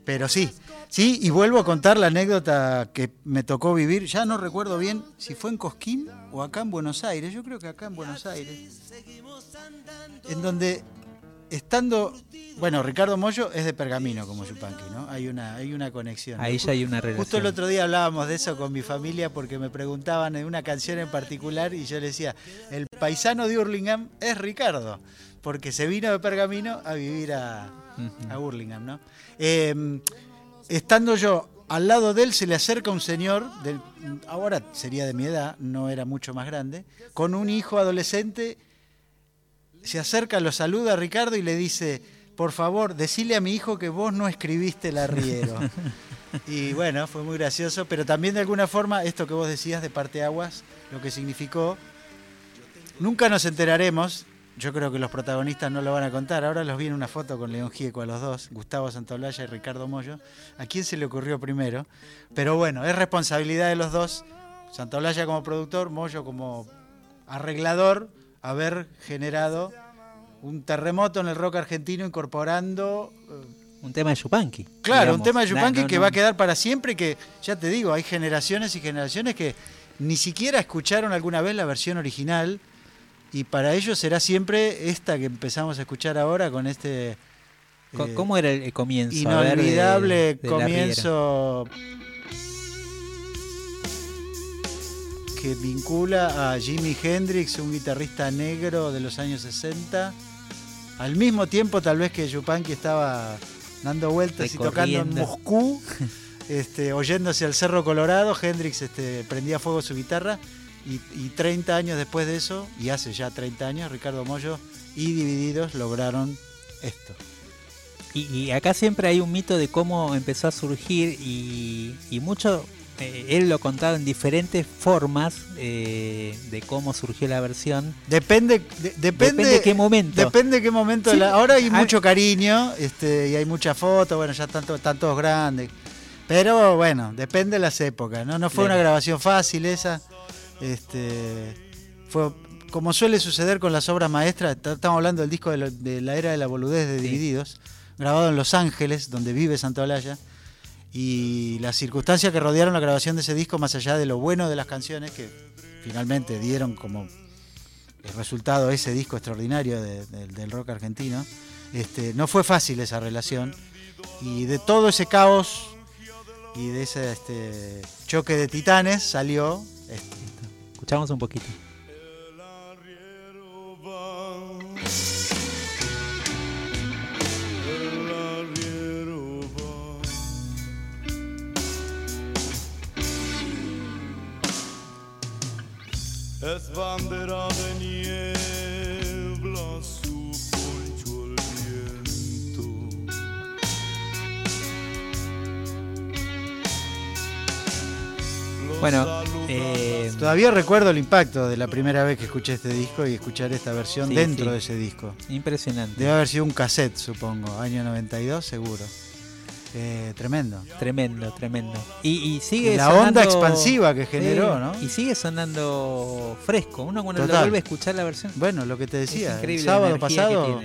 Pero sí, sí, y vuelvo a contar la anécdota que me tocó vivir, ya no recuerdo bien si fue en Cosquín o acá en Buenos Aires, yo creo que acá en Buenos Aires, en donde estando, bueno, Ricardo Mollo es de Pergamino como Yupanqui, ¿no? Hay una, hay una conexión. Ahí ya hay una relación. Justo el otro día hablábamos de eso con mi familia porque me preguntaban de una canción en particular y yo le decía, el paisano de Hurlingham es Ricardo, porque se vino de Pergamino a vivir a, Hurlingham, ¿no? Eh, estando yo al lado de él se le acerca un señor, del- ahora sería de mi edad, no era mucho más grande, con un hijo adolescente, se acerca, lo saluda a Ricardo y le dice, por favor, decile a mi hijo que vos no escribiste el arriero. y bueno, fue muy gracioso, pero también de alguna forma esto que vos decías de parteaguas, lo que significó, nunca nos enteraremos, yo creo que los protagonistas no lo van a contar, ahora los vi en una foto con León Gieco a los dos, Gustavo Santaolalla y Ricardo Mollo, a quién se le ocurrió primero, pero bueno, es responsabilidad de los dos, Santaolalla como productor, Mollo como arreglador, haber generado un terremoto en el rock argentino incorporando eh, Un tema de Yupanqui. Claro, digamos. un tema de Yupanqui no, que no. va a quedar para siempre y que, ya te digo, hay generaciones y generaciones que ni siquiera escucharon alguna vez la versión original y para ellos será siempre esta que empezamos a escuchar ahora con este eh, ¿Cómo era el, comienzo? A ver, de- inolvidable de comienzo que vincula a Jimi Hendrix, un guitarrista negro de los años 60, al mismo tiempo tal vez que Yupanqui estaba dando vueltas y tocando en. Moscú, este, oyéndose al Cerro Colorado, Hendrix este, prendía fuego su guitarra y, y 30 años después de eso, y hace ya 30 años, Ricardo Mollo y Divididos lograron esto. Y, y acá siempre hay un mito de cómo empezó a surgir y, y mucho, eh, él lo contaba en diferentes formas eh, de cómo surgió la versión. Depende, de- depende, Depende qué momento. Depende qué momento. de la- ahora hay hay- mucho cariño este, y hay muchas fotos, bueno, ya están, están todos grandes. Pero bueno, depende de las épocas, ¿no? No fue una grabación fácil esa. Este, fue como suele suceder con las obras maestras, estamos hablando del disco de, lo- de la era de la boludez de Sí. Divididos, grabado en Los Ángeles, donde vive Santa Olalla. Y las circunstancias que rodearon la grabación de ese disco, más allá de lo bueno de las canciones, que finalmente dieron como el resultado ese disco extraordinario de- de- del rock argentino, este, no fue fácil esa relación. Y de todo ese caos y de ese este, choque de titanes salió este, Escuchamos un poquito. Es bandera de niebla su poncho el viento. Bueno, eh, Todavía recuerdo el impacto de la primera vez que escuché este disco y escuchar esta versión Sí, dentro sí. de ese disco. impresionante. Debe haber sido un cassette, supongo, año 92 seguro. Eh, tremendo. Tremendo, tremendo. Y, y sigue La onda expansiva que generó, ¿no? Y sigue sonando fresco. Uno cuando lo vuelve a escuchar la versión. Bueno, lo que te decía, el sábado pasado,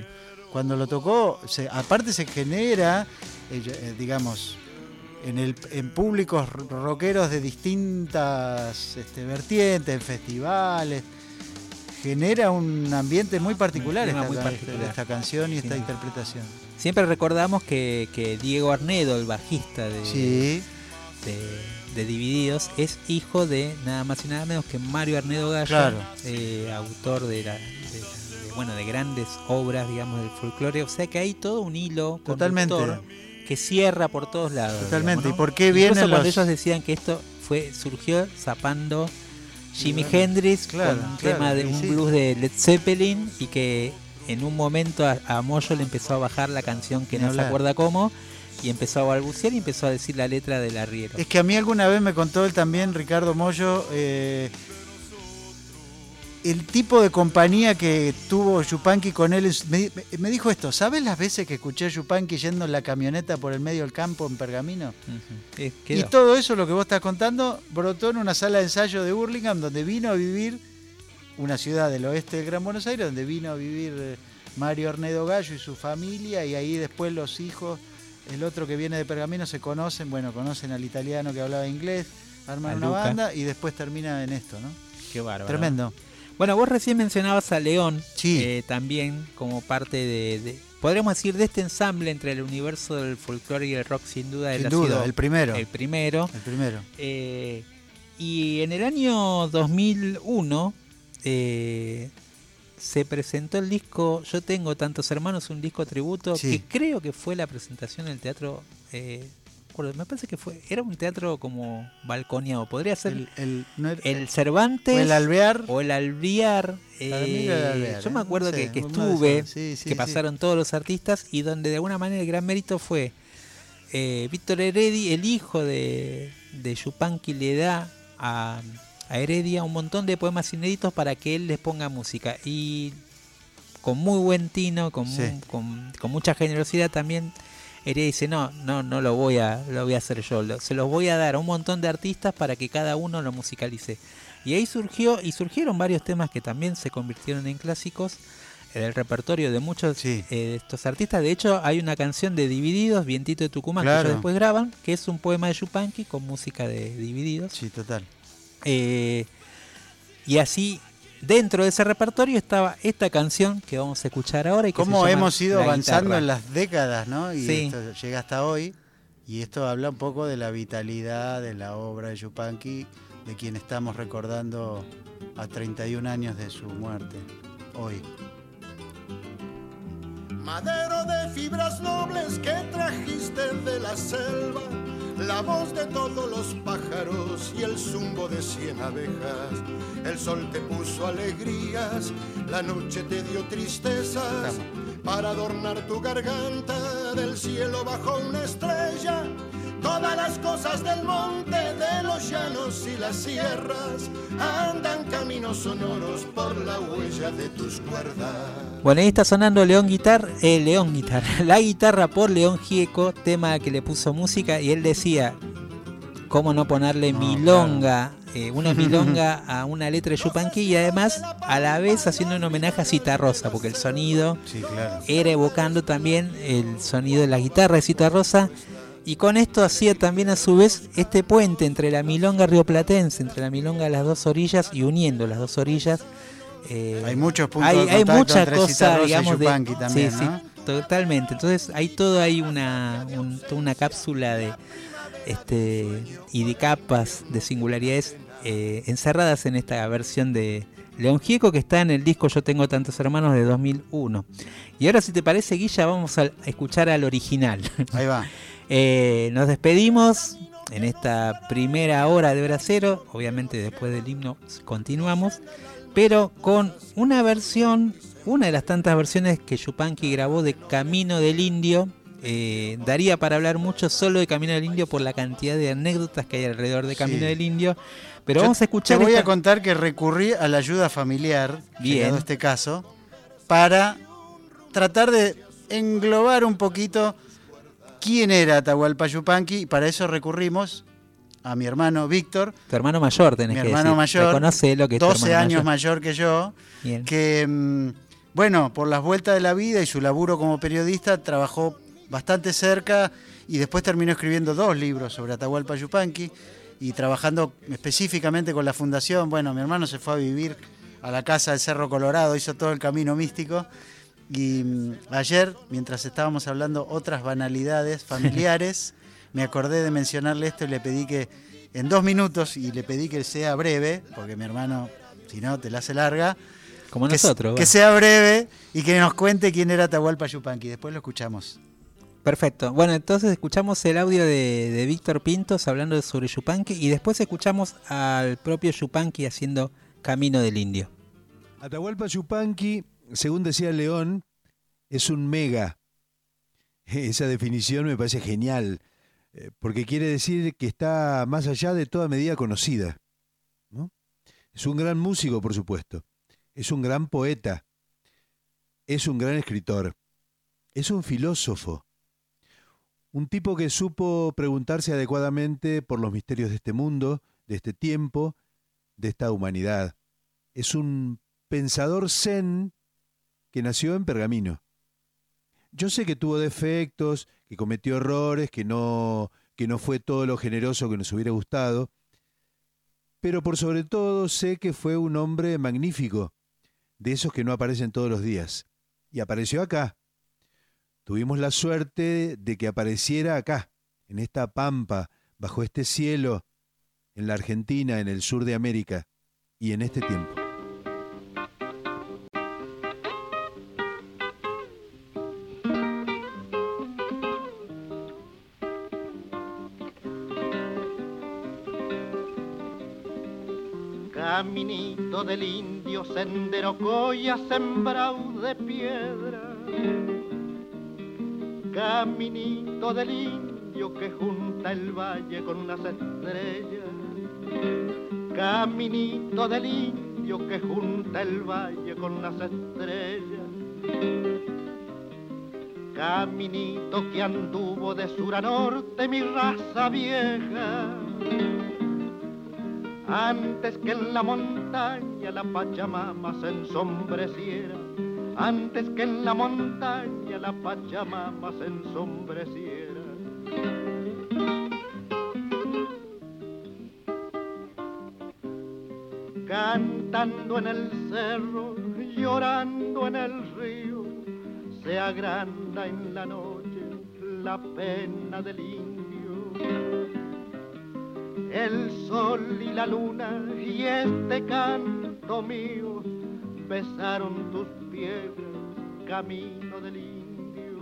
cuando lo tocó, se- aparte se genera, eh, eh, digamos, en, el, en públicos rockeros de distintas este, vertientes, en festivales, genera un ambiente muy particular, esta, muy particular. esta canción y esta interpretación. Siempre recordamos que, que Diego Arnedo, el bajista de, Sí, de, de Divididos, es hijo de nada más y nada menos que Mario Arnedo Gallo, Claro. eh, autor de, la, de- bueno, de grandes obras, digamos, del folclore. O sea que hay todo un hilo Totalmente. que cierra por todos lados. Totalmente. digamos, ¿Y por qué vienen cuando los- ellos decían que esto fue surgió zapando Jimi bueno, Hendrix claro, con un claro, tema de un sí. blues de Led Zeppelin y que en un momento a, a Moyo le empezó a bajar la canción que no se acuerda cómo y empezó a balbucear y empezó a decir la letra del arriero. es que a mí alguna vez me contó él también, Ricardo Mollo, eh, el tipo de compañía que tuvo Yupanqui con él. Me, dijo esto, ¿sabes las veces que escuché a Yupanqui yendo en la camioneta por el medio del campo en Pergamino? Y todo eso, lo que vos estás contando, brotó en una sala de ensayo de Burlingame, donde vino a vivir una ciudad del oeste del Gran Buenos Aires, donde vino a vivir eh, Mario Arnedo Gallo y su familia, y ahí después los hijos, el otro que viene de Pergamino, se conocen, bueno, conocen al italiano que hablaba inglés, arman una banda y después termina en esto, ¿no? Qué bárbaro. Tremendo. Bueno, vos recién mencionabas a León, Sí. eh, también como parte de, de- podríamos decir, de este ensamble entre el universo del folclore y el rock, sin duda. Sin duda, sido el primero. El primero. El primero. Eh, y en el año 2001 eh, se presentó el disco Yo tengo tantos hermanos, un disco tributo Sí. que creo que fue la presentación en el teatro. eh, me parece que fue era un teatro como balconeado, podría ser El, el, el, no era- Cervantes o el Alvear. o el el eh, Alvear, yo ¿eh? me acuerdo No sé, que, estuve, esos. Sí, sí, que sí. pasaron todos los artistas y donde de alguna manera el gran mérito fue eh, Víctor Heredi, el hijo de, de Yupanqui, le da a, a Heredia un montón de poemas inéditos para que él les ponga música. Y con muy buen tino, con, Sí. con, con mucha generosidad también. Heredia dice, no, no, no lo voy a, lo voy a hacer yo, lo- se los voy a dar a un montón de artistas para que cada uno lo musicalice. Y ahí surgió, y surgieron varios temas que también se convirtieron en clásicos en el repertorio de muchos Sí. eh, de estos artistas. De hecho, hay una canción de Divididos, Vientito de Tucumán, que ellos después graban, que es un poema de Yupanqui con música de Divididos. Sí, total. Eh, y así, dentro de ese repertorio estaba esta canción que vamos a escuchar ahora. Y que se Cómo llama hemos ido La avanzando Guitarra. en las décadas, ¿no? Y Sí. esto llega hasta hoy. Y esto habla un poco de la vitalidad de la obra de Yupanqui, de quien estamos recordando a 31 años de su muerte, hoy. Madero de fibras nobles que trajiste de la selva, la voz de todos los pájaros y el zumbo de cien abejas. El sol te puso alegrías, la noche te dio tristezas. Para adornar tu garganta, del cielo bajó una estrella. Todas las cosas del monte, de los llanos y las sierras, andan caminos sonoros por la huella de tus cuerdas. Bueno, ahí está sonando León Guitar, eh, León Guitar, la guitarra por León Gieco, tema que le puso música y él decía, cómo no ponerle milonga, eh, una milonga a una letra de Yupanqui y además a la vez haciendo un homenaje a Cita Rosa, porque el sonido Sí, claro. era evocando también el sonido de la guitarra de Cita Rosa. Y con esto hacía también a su vez este puente entre la milonga rioplatense, entre la milonga de las dos orillas y uniendo las dos orillas. eh, Hay muchos puntos hay, de hay entre Rosa y digamos, de, Yupanqui también, sí, ¿no? sí, totalmente. Entonces hay todo ahí una, un- toda una cápsula de este y de capas de singularidades eh, encerradas en esta versión de León Gieco que está en el disco Yo tengo tantos hermanos de 2001. Y ahora si te parece Guilla vamos a escuchar al original. Ahí va. Eh, nos despedimos en esta primera hora de Bracero. Obviamente después del himno continuamos. Pero con una versión, una de las tantas versiones que Yupanqui grabó de Camino del Indio. Eh, daría para hablar mucho solo de Camino del Indio por la cantidad de anécdotas que hay alrededor de Camino Sí. del Indio. Pero Yo vamos a escuchar. Te voy a contar que recurrí a la ayuda familiar, llegado este caso, para tratar de englobar un poquito quién era Atahualpa Yupanqui y para eso recurrimos a mi hermano Víctor, Tu hermano mayor tenés mi que hermano decir. mayor, Reconoce lo que es tu 12 hermano años mayor. mayor que yo, Bien. que, mm, bueno, por las vueltas de la vida y su laburo como periodista, trabajó bastante cerca y después terminó escribiendo dos libros sobre Atahualpa Yupanqui y trabajando específicamente con la fundación. Bueno, mi hermano se fue a vivir a la casa del Cerro Colorado, hizo todo el camino místico. Y mm, ayer, mientras estábamos hablando otras banalidades familiares, me acordé de mencionarle esto y le pedí que en dos minutos, y le pedí que sea breve, porque mi hermano, si no, te la hace larga, Como que, nosotros. que bueno. sea breve y que nos cuente quién era Atahualpa Yupanqui. Después lo escuchamos. Perfecto. Bueno, entonces escuchamos el audio de, de Víctor Pintos hablando sobre Yupanqui y después escuchamos al propio Yupanqui haciendo Camino del Indio. Atahualpa Yupanqui, según decía León, es un mega. Esa definición me parece genial, eh, porque quiere decir que está más allá de toda medida conocida. ¿no? Es un gran músico, por supuesto. Es un gran poeta. Es un gran escritor. Es un filósofo. Un tipo que supo preguntarse adecuadamente por los misterios de este mundo, de este tiempo, de esta humanidad. Es un pensador zen que nació en Pergamino. Yo sé que tuvo defectos, que cometió errores, que no, que no fue todo lo generoso que nos hubiera gustado, pero por sobre todo sé que fue un hombre magnífico, de esos que no aparecen todos los días. Y apareció acá. Tuvimos la suerte de que apareciera acá, en esta pampa, bajo este cielo, en la Argentina, en el sur de América y en este tiempo. Del indio, sendero coya sembrado de piedra. Caminito del indio que junta el valle con las estrellas. Caminito del indio que junta el valle con las estrellas. Caminito que anduvo de sur a norte mi raza vieja. Antes que en la montaña la Pachamama se ensombreciera, antes que en la montaña la Pachamama se ensombreciera. Cantando en el cerro, llorando en el río, se agranda en la noche la pena del indio el sol y la luna y este canto mío besaron tus piedras, camino del indio.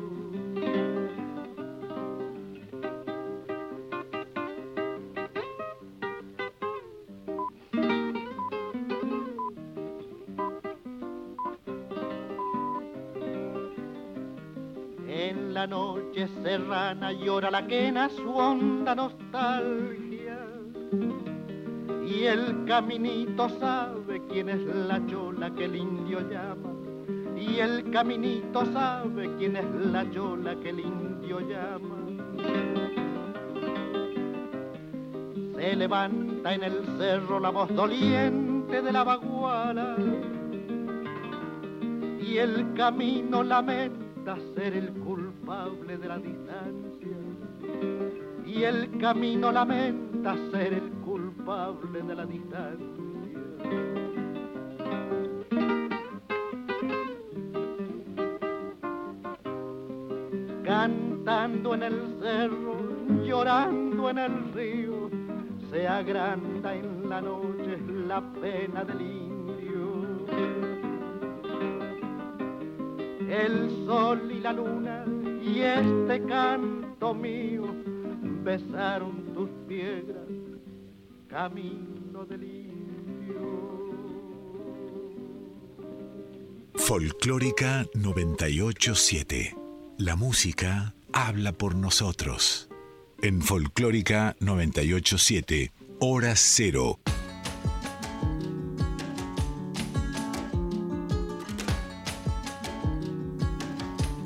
En la noche serrana llora la quena su honda nostalgia y el caminito sabe quién es la chola que el indio llama. Y el caminito sabe quién es la chola que el indio llama. se levanta en el cerro la voz doliente de la baguala y el camino lamenta ser el culpable de la distancia y el camino lamenta ser el culpable de la distancia cantando en el cerro, llorando en el río, se agranda en la noche la pena del indio. El sol y la luna y este canto mío besaron tus piedras, camino del indio. Folclórica 987. La música habla por nosotros. En Folclórica 987, hora cero.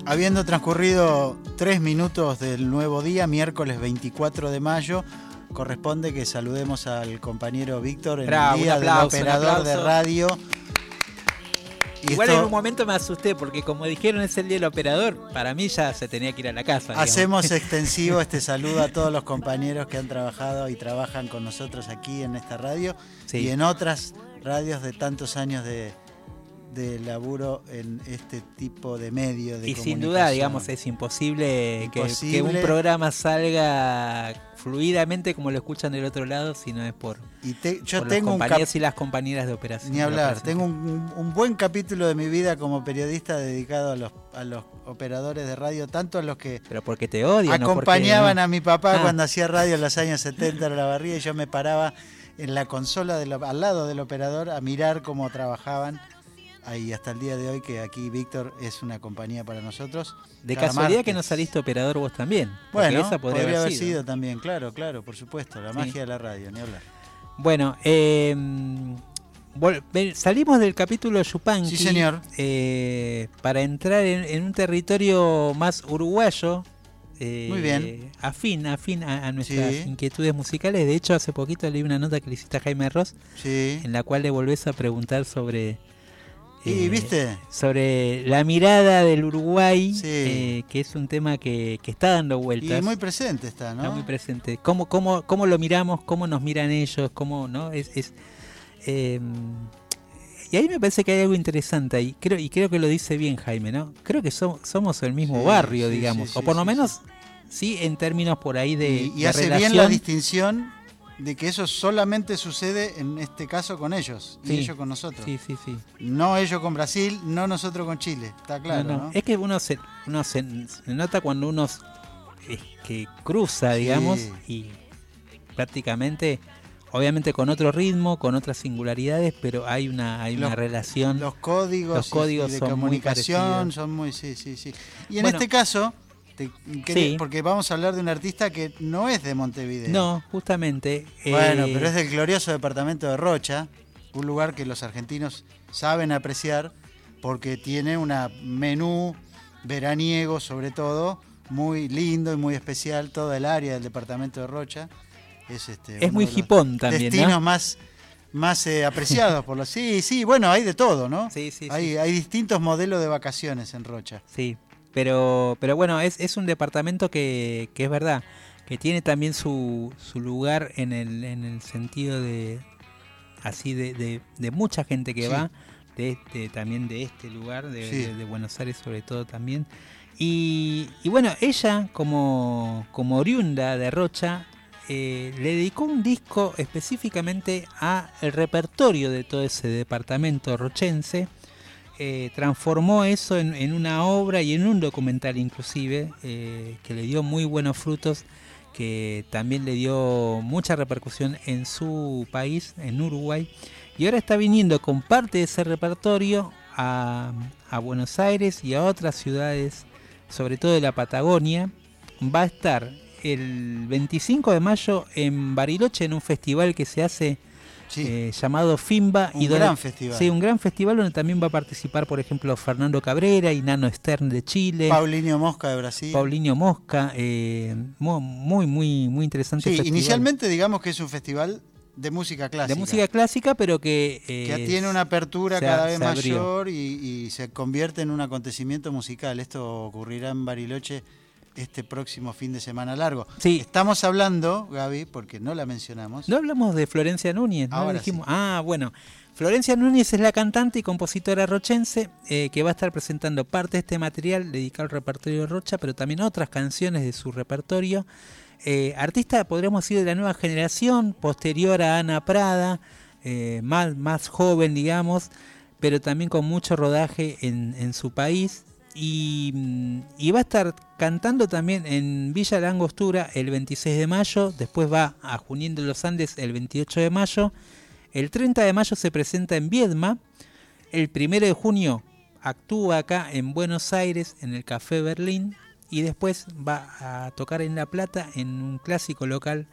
Habiendo transcurrido tres minutos del nuevo día, miércoles 24 de mayo, corresponde que saludemos al compañero Víctor en Bravo, el día aplauso, del operador de radio. Igual esto- en un momento me asusté porque como dijeron es el día del operador, para mí ya se tenía que ir a la casa. digamos. Hacemos extensivo este saludo a todos los compañeros que han trabajado y trabajan con nosotros aquí en esta radio Sí. y en otras radios de tantos años de, de laburo en este tipo de medio de y sin duda, digamos, es imposible, que- un programa salga fluidamente como lo escuchan del otro lado, si no es por, Y te- yo por tengo los un compañeros y las compañeras de operación. Ni hablar, operación. tengo un, un buen capítulo de mi vida como periodista dedicado a los, a los operadores de radio, tanto a los que Pero porque te odian. no porque- acompañaban a mi papá Ah. cuando hacía radio en los años 70 en la barría y yo me paraba en la consola del al lado del operador a mirar cómo trabajaban. Ahí hasta el día de hoy que aquí Víctor es una compañía para nosotros. De Cada casualidad que no saliste operador vos también. Bueno, esa podría, haber sido. también, claro, claro, por supuesto, la Sí. magia de la radio, ni hablar. Bueno, eh, ven- salimos del capítulo Yupanqui. Sí, señor. eh, para entrar en, en un territorio más uruguayo. eh, Muy bien. Afín, afín a, a nuestras Sí. inquietudes musicales. De hecho, hace poquito leí una nota que le hiciste a Jaime Ross, Sí. en la cual le volvés a preguntar sobre. Y eh, viste, Sobre la mirada del Uruguay, Sí. eh, que es un tema que, que está dando vueltas. y muy presente está, ¿no? Está muy presente. ¿Cómo, cómo, cómo lo miramos? ¿Cómo nos miran ellos? ¿Cómo, no? Es, es, eh, y ahí me parece que hay algo interesante ahí. Creo, y creo que lo dice bien Jaime, ¿no? Creo que so- somos el mismo Sí, barrio, sí, digamos. o por lo menos, sí, en términos por ahí de, y, y de hace bien la distinción de que eso solamente sucede en este caso con ellos y ellos con nosotros. Sí, sí, sí. No ellos con Brasil, no nosotros con Chile, está claro, No, ¿no? no. Es que uno se, uno se, se nota cuando uno es que cruza, Sí. digamos, y prácticamente, obviamente con otro ritmo, con otras singularidades, pero hay una, hay una relación. Los códigos, Los códigos y de son comunicación son muy, sí, sí, sí. Y en Bueno. este caso, te quería- Sí. porque vamos a hablar de un artista que no es de Montevideo. no, justamente. Bueno, eh, pero es del glorioso departamento de Rocha, un lugar que los argentinos saben apreciar porque tiene un menú veraniego sobre todo, muy lindo y muy especial, toda el área del departamento de Rocha. Es, este, Es muy hipón también, Destinos ¿no? más, más eh, apreciados por los... Sí, sí, bueno, hay de todo, ¿no? Sí, sí, hay, sí. hay distintos modelos de vacaciones en Rocha. Sí, pero, pero bueno, es, es un departamento que, que es verdad, que tiene también su, su lugar en el, en el sentido de así de, de, de mucha gente que Sí. va, de este, también de este lugar, de, Sí. de- de Buenos Aires sobre todo también. Y, y bueno, ella como, como oriunda de Rocha, eh, le dedicó un disco específicamente a el repertorio de todo ese departamento rochense eh, transformó eso en, una obra y en un documental inclusive, eh, que le dio muy buenos frutos, que también le dio mucha repercusión en su país, en Uruguay, y ahora está viniendo con parte de ese repertorio a, a Buenos Aires y a otras ciudades, sobre todo de la Patagonia. Va a estar el 25 de mayo en Bariloche en un festival que se hace Sí. eh, llamado Fimba. Un y donde- gran festival. Sí, un gran festival donde también va a participar, por ejemplo, Fernando Cabrera y Nano Stern de Chile. Paulinho Mosca de Brasil. Paulinho Mosca, eh, mu- muy, muy, muy interesante. Sí, festival. inicialmente digamos que es un festival de música clásica. de música clásica, pero que, eh, que tiene una apertura se- cada vez mayor y, y se convierte en un acontecimiento musical. Esto ocurrirá en Bariloche este próximo fin de semana largo. Sí. Estamos hablando, Gaby, porque no la mencionamos. No hablamos de Florencia Núñez, ¿no? Ahora Dijimos- Ah, bueno. Florencia Núñez es la cantante y compositora rochense eh, que va a estar presentando parte de este material dedicado al repertorio de Rocha, pero también otras canciones de su repertorio. Eh, artista, podríamos decir, de la nueva generación, posterior a Ana Prada, eh, más, más joven, digamos, pero también con mucho rodaje en, en su país. Y, mm, y va a estar cantando también en Villa La Angostura el 26 de mayo, después va a Junín de los Andes el 28 de mayo, el 30 de mayo se presenta en Viedma, el 1 de junio actúa acá en Buenos Aires en el Café Berlín y después va a tocar en La Plata en un clásico local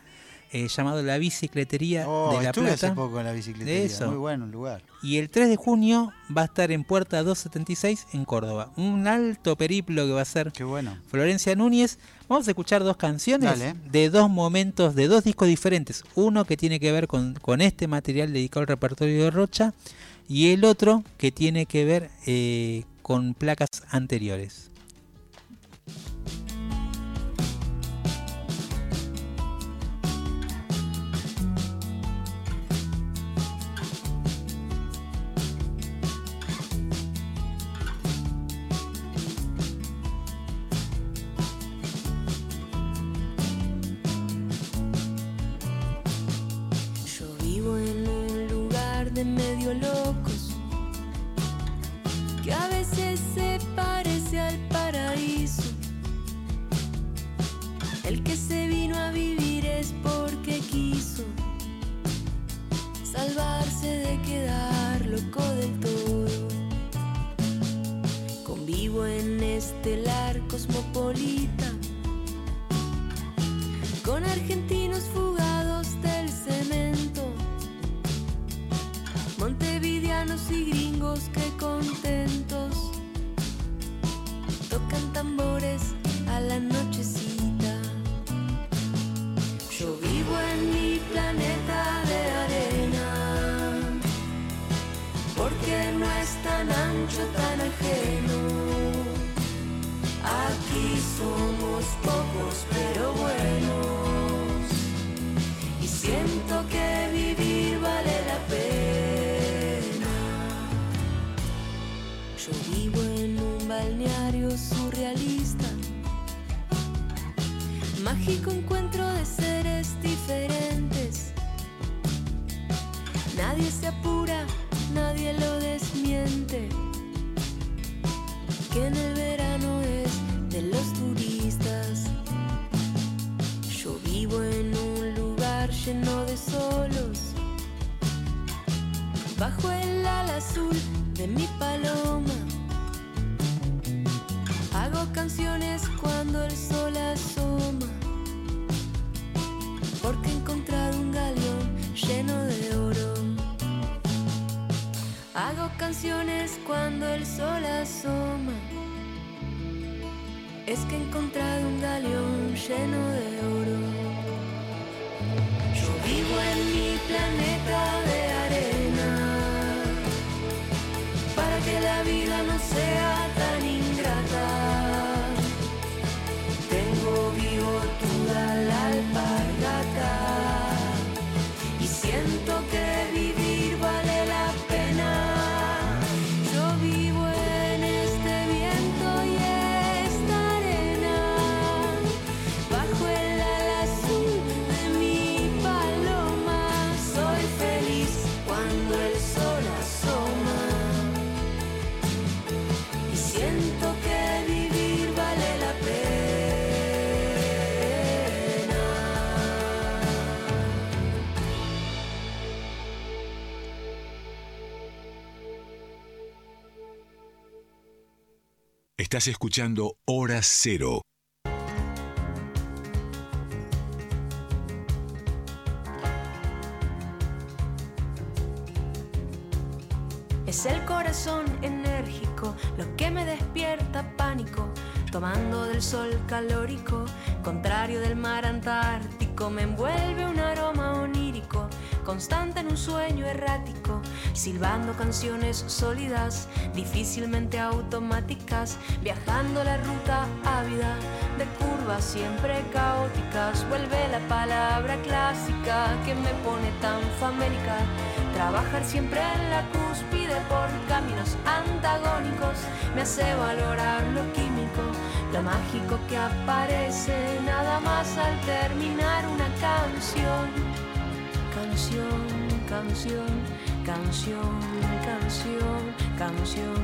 eh, llamado La Bicicletería Oh, de La estuve Plata. hace poco en la bicicletería. Eso. Muy bueno el lugar. Y el 3 de junio va a estar en Puerta 276 en Córdoba. Un alto periplo que va a ser Qué bueno. Florencia Núñez. Vamos a escuchar dos canciones Dale. de dos momentos, de dos discos diferentes. Uno que tiene que ver con, con este material dedicado al repertorio de Rocha y el otro que tiene que ver eh, con placas anteriores. De medio locos que a veces se parece al paraíso. El que se vino a vivir es porque quiso salvarse de quedar loco del todo. Convivo en este lar cosmopolita con argentinos fugados del cemento, montevideanos y gringos que contentos tocan tambores a la nochecita. Yo vivo en mi planeta de arena, porque no es tan ancho, tan ajeno. Aquí somos pocos pero buenos y siento que vivir vale la pena. Balneario surrealista, mágico encuentro de seres diferentes. Nadie se apura, nadie lo desmiente que en el verano es de los turistas. Yo vivo en un lugar lleno de solos, bajo el ala azul de mi paloma. El sol asoma, porque he encontrado un galeón lleno de oro. Hago canciones cuando el sol asoma. Es que he encontrado un galeón lleno de oro. Yo vivo en mi planeta de arena. Para que la vida Estás escuchando Hora Cero. Es el corazón enérgico lo que me despierta pánico, tomando del sol calórico, contrario del mar antártico, me envuelve un aroma onírico constante en un sueño errático, silbando canciones sólidas, difícilmente automáticas, viajando la ruta ávida de curvas siempre caóticas, vuelve la palabra clásica que me pone tan famélica. Trabajar siempre en la cúspide por caminos antagónicos me hace valorar lo químico, lo mágico que aparece nada más al terminar una canción. Canción, canción, canción, canción, canción.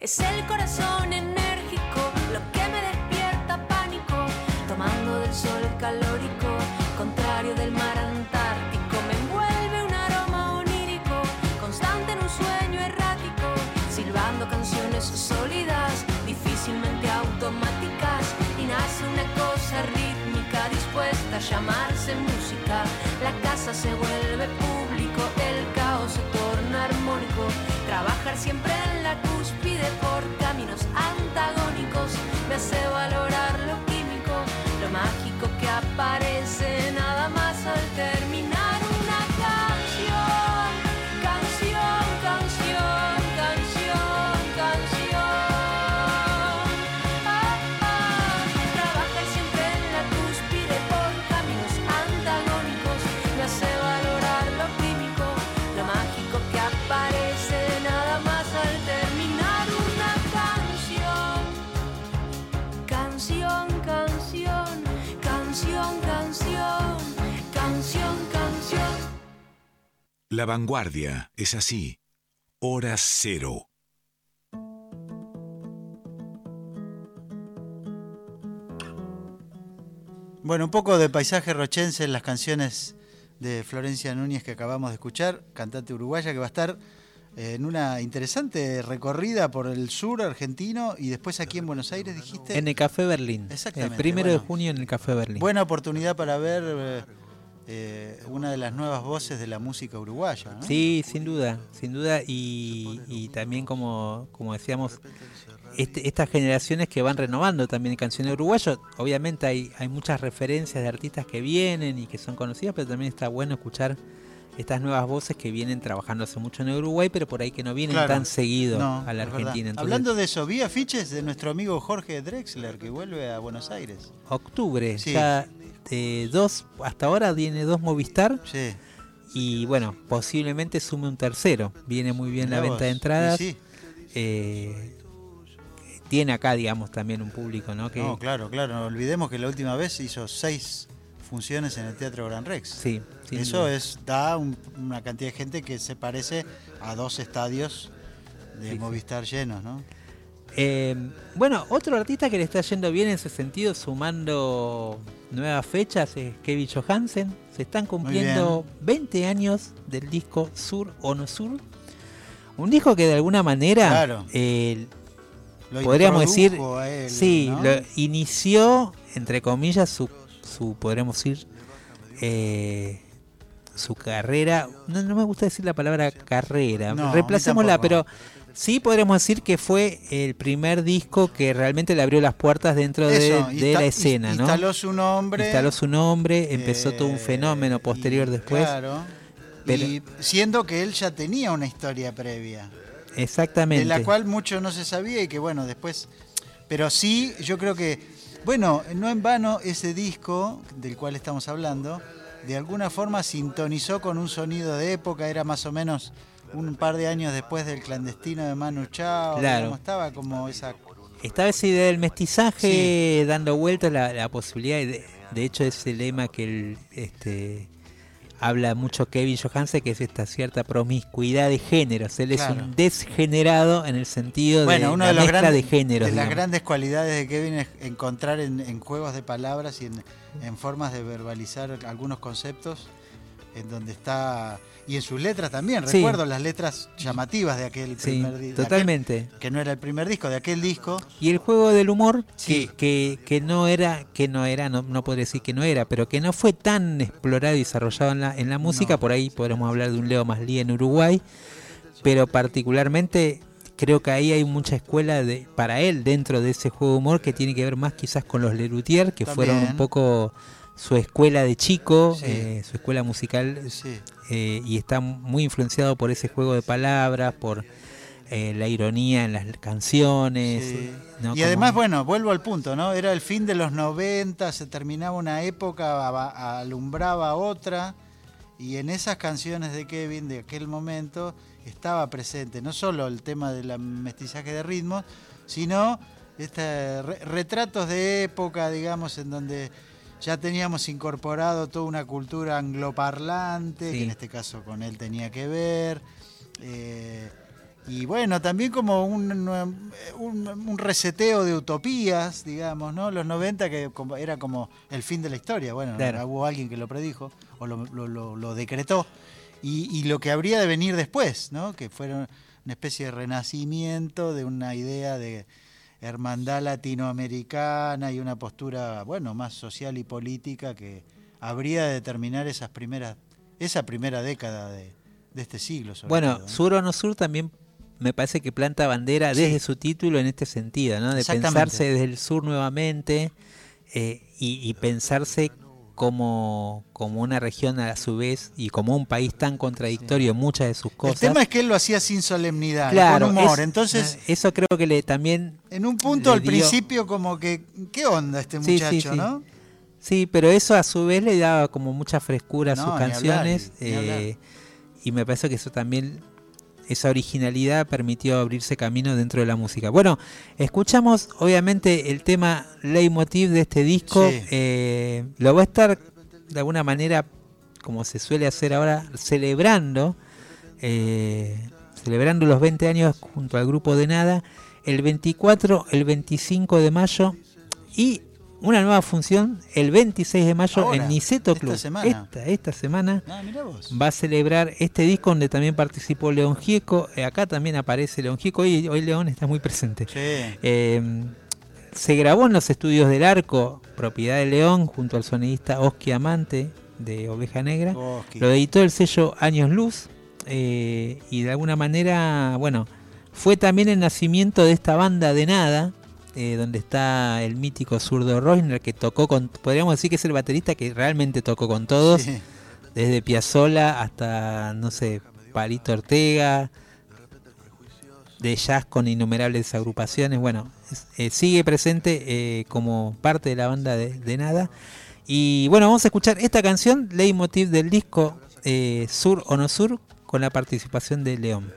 Es el corazón enérgico lo que me despierta pánico, tomando del sol calórico, contrario del mar antártico. Me envuelve un aroma onírico, constante en un sueño errático, silbando canciones sólidas, difícilmente automáticas, y nace una cosa rítmica dispuesta a música. Se vuelve público, el caos se torna armónico. Trabajar siempre en la cúspide por caminos antagónicos La vanguardia es así. Hora cero. Bueno, un poco de paisaje rochense en las canciones de Florencia Núñez que acabamos de escuchar, cantante uruguaya que va a estar eh, en una interesante recorrida por el sur argentino y después aquí en Buenos Aires, dijiste. En el Café Berlín. Exactamente, El primero de junio en el Café Berlín. Buena oportunidad para ver eh, una de las nuevas voces de la música uruguaya. ¿no? Sí, sin duda, sin duda. Y, y también, como, como decíamos, este- estas generaciones que van renovando también canciones uruguayas. Obviamente hay, hay muchas referencias de artistas que vienen y que son conocidas, pero también está bueno escuchar estas nuevas voces que vienen trabajando hace mucho en Uruguay, pero por ahí que no vienen Claro. tan seguido No, a la. Argentina. Entonces, Hablando de eso, vi afiches de nuestro amigo Jorge Drexler que vuelve a Buenos Aires. octubre, Sí. ya eh, dos, hasta ahora tiene dos Movistar. Sí. Y bueno, posiblemente sume un tercero. Viene muy bien la venta de entradas. Sí. Eh, tiene acá, digamos, también un público, ¿no? Que, No, claro, claro. No olvidemos que la última vez hizo seis funciones en el Teatro Gran Rex. Sí, Eso duda. es da un- una cantidad de gente que se parece a dos estadios de sí. Movistar llenos, ¿no? Eh, bueno, otro artista que le está yendo bien en ese sentido, sumando nuevas fechas, es Kevin Johansen. Se están cumpliendo 20 años del disco Sur o No Sur. Un disco que de alguna manera Claro. eh, Lo podríamos decir, él, sí, ¿no? lo inició, entre comillas, su, su podríamos decir, eh, su carrera. No, no me gusta decir la palabra carrera, No, reemplacémosla, pero sí podremos decir que fue el primer disco que realmente le abrió las puertas dentro de, Eso, de insta- la escena, ins- ¿no? Instaló su nombre. Instaló su nombre, empezó todo un eh, fenómeno posterior y- después. Claro. Pero- y siendo que él ya tenía una historia previa. Exactamente. De la cual mucho no se sabía y que bueno, después... Pero sí, yo creo que, bueno, no en vano ese disco del cual estamos hablando, de alguna forma sintonizó con un sonido de época, era más o menos un par de años después del clandestino de Manu Chao, Claro. estaba como esa... Estaba esa idea del mestizaje dando vueltas la, la posibilidad, de, de hecho ese lema que el, este, habla mucho Kevin Johansen, que es esta cierta promiscuidad de géneros. Él es un desgenerado en el sentido Bueno, de una de, los mezcla grandes, de géneros. de las grandes cualidades de Kevin es encontrar en, en juegos de palabras y en, en formas de verbalizar algunos conceptos en donde está y en sus letras también. Sí. Recuerdo las letras llamativas de aquel Sí, primer disco. totalmente. que no era el primer disco, de aquel disco. Y el juego del humor, Sí. que, que, que no era, que no era, no, no podría decir que no era, pero que no fue tan explorado y desarrollado en la, en la música, No. por ahí podremos hablar de un Leo Maslí en Uruguay, pero particularmente creo que ahí hay mucha escuela de, para él dentro de ese juego de humor que tiene que ver más quizás con los Lelutier, que fueron un poco su escuela de chico, Sí. eh, su escuela musical, Sí. eh, y está muy influenciado por ese juego de palabras, por eh, la ironía en las canciones. Sí. ¿no? Y Como- además, bueno, vuelvo al punto, ¿no? Era el fin de los 90, se terminaba una época, aba- alumbraba otra, y en esas canciones de Kevin de aquel momento estaba presente no solo el tema del mestizaje de ritmos, sino este, re- retratos de época, digamos, en donde ya teníamos incorporado toda una cultura angloparlante, Sí. que en este caso con él tenía que ver. eh, y bueno, también como un, un, un reseteo de utopías, digamos, ¿no? Los 90 que era como el fin de la historia. Bueno, Claro. hubo alguien que lo predijo o lo, lo- lo- lo decretó. Y, y lo que habría de venir después, ¿no? Que fuera una especie de renacimiento de una idea de hermandad latinoamericana y una postura, bueno, más social y política que habría de determinar esas primeras, esa primera década de, de este siglo. sobre Bueno, todo, ¿no? Sur o no Sur también me parece que planta bandera Sí. desde su título en este sentido, ¿no? De pensarse desde el sur nuevamente eh, y, y pensarse como, como una región a su vez y como un país tan contradictorio en muchas de sus cosas. El tema es que él lo hacía sin solemnidad, claro, con humor. es- Entonces, eso creo que le también en un punto al dio- principio como que, ¿qué onda este Sí, muchacho, sí. no? Sí, pero eso a su vez le daba como mucha frescura a No, sus ni hablar, canciones hablar. eh, y me parece que eso también, esa originalidad permitió abrirse camino dentro de la música. Bueno, escuchamos obviamente el tema leitmotiv de este disco, Sí. eh, lo va a estar de alguna manera, como se suele hacer ahora, celebrando, eh, celebrando los 20 años junto al grupo de Nada, el 24, el 25 de mayo y una nueva función el 26 de mayo Ahora, en Niceto esta Club. semana. Esta, esta semana Ah, mirá vos. va a celebrar este disco donde también participó León Gieco. Eh, acá también aparece León Gieco. Hoy, hoy León está muy presente. Sí. Eh, se grabó en los estudios del Arco, propiedad de León, junto al sonidista Oski Amante de Oveja Negra. Oski. Lo editó el sello Años Luz eh, y de alguna manera, bueno, fue también el nacimiento de esta banda de nada, eh, donde está el mítico zurdo Reusner que tocó con, podríamos decir que es el baterista que realmente tocó con todos, Sí. desde Piazzolla hasta, no sé, Palito Ortega, de jazz con innumerables agrupaciones. Bueno, eh, sigue presente eh, como parte de la banda de, de Nada. Y bueno, vamos a escuchar esta canción, leitmotiv del disco eh, Sur o No Sur, con la participación de León.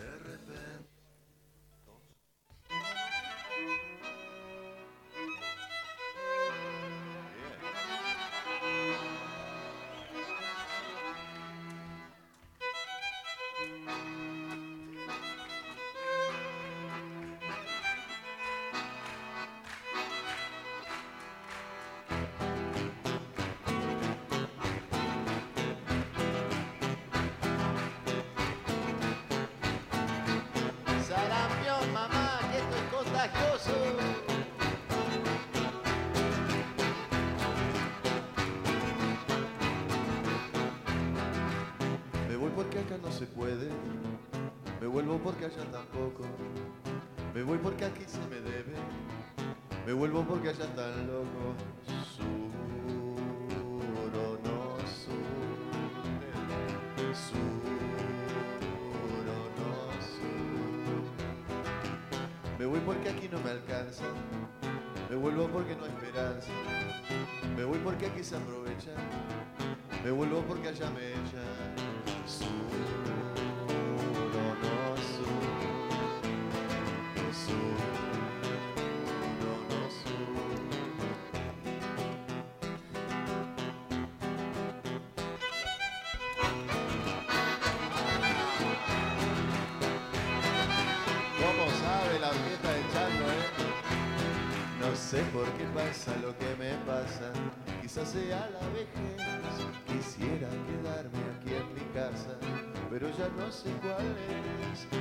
Me voy porque aquí no me alcanza, me vuelvo porque no hay esperanza. Me voy porque aquí se aprovecha, me vuelvo porque allá me echan. sé por qué pasa lo que me pasa, quizás sea la vejez. Quisiera quedarme aquí en mi casa, pero ya no sé cuál es.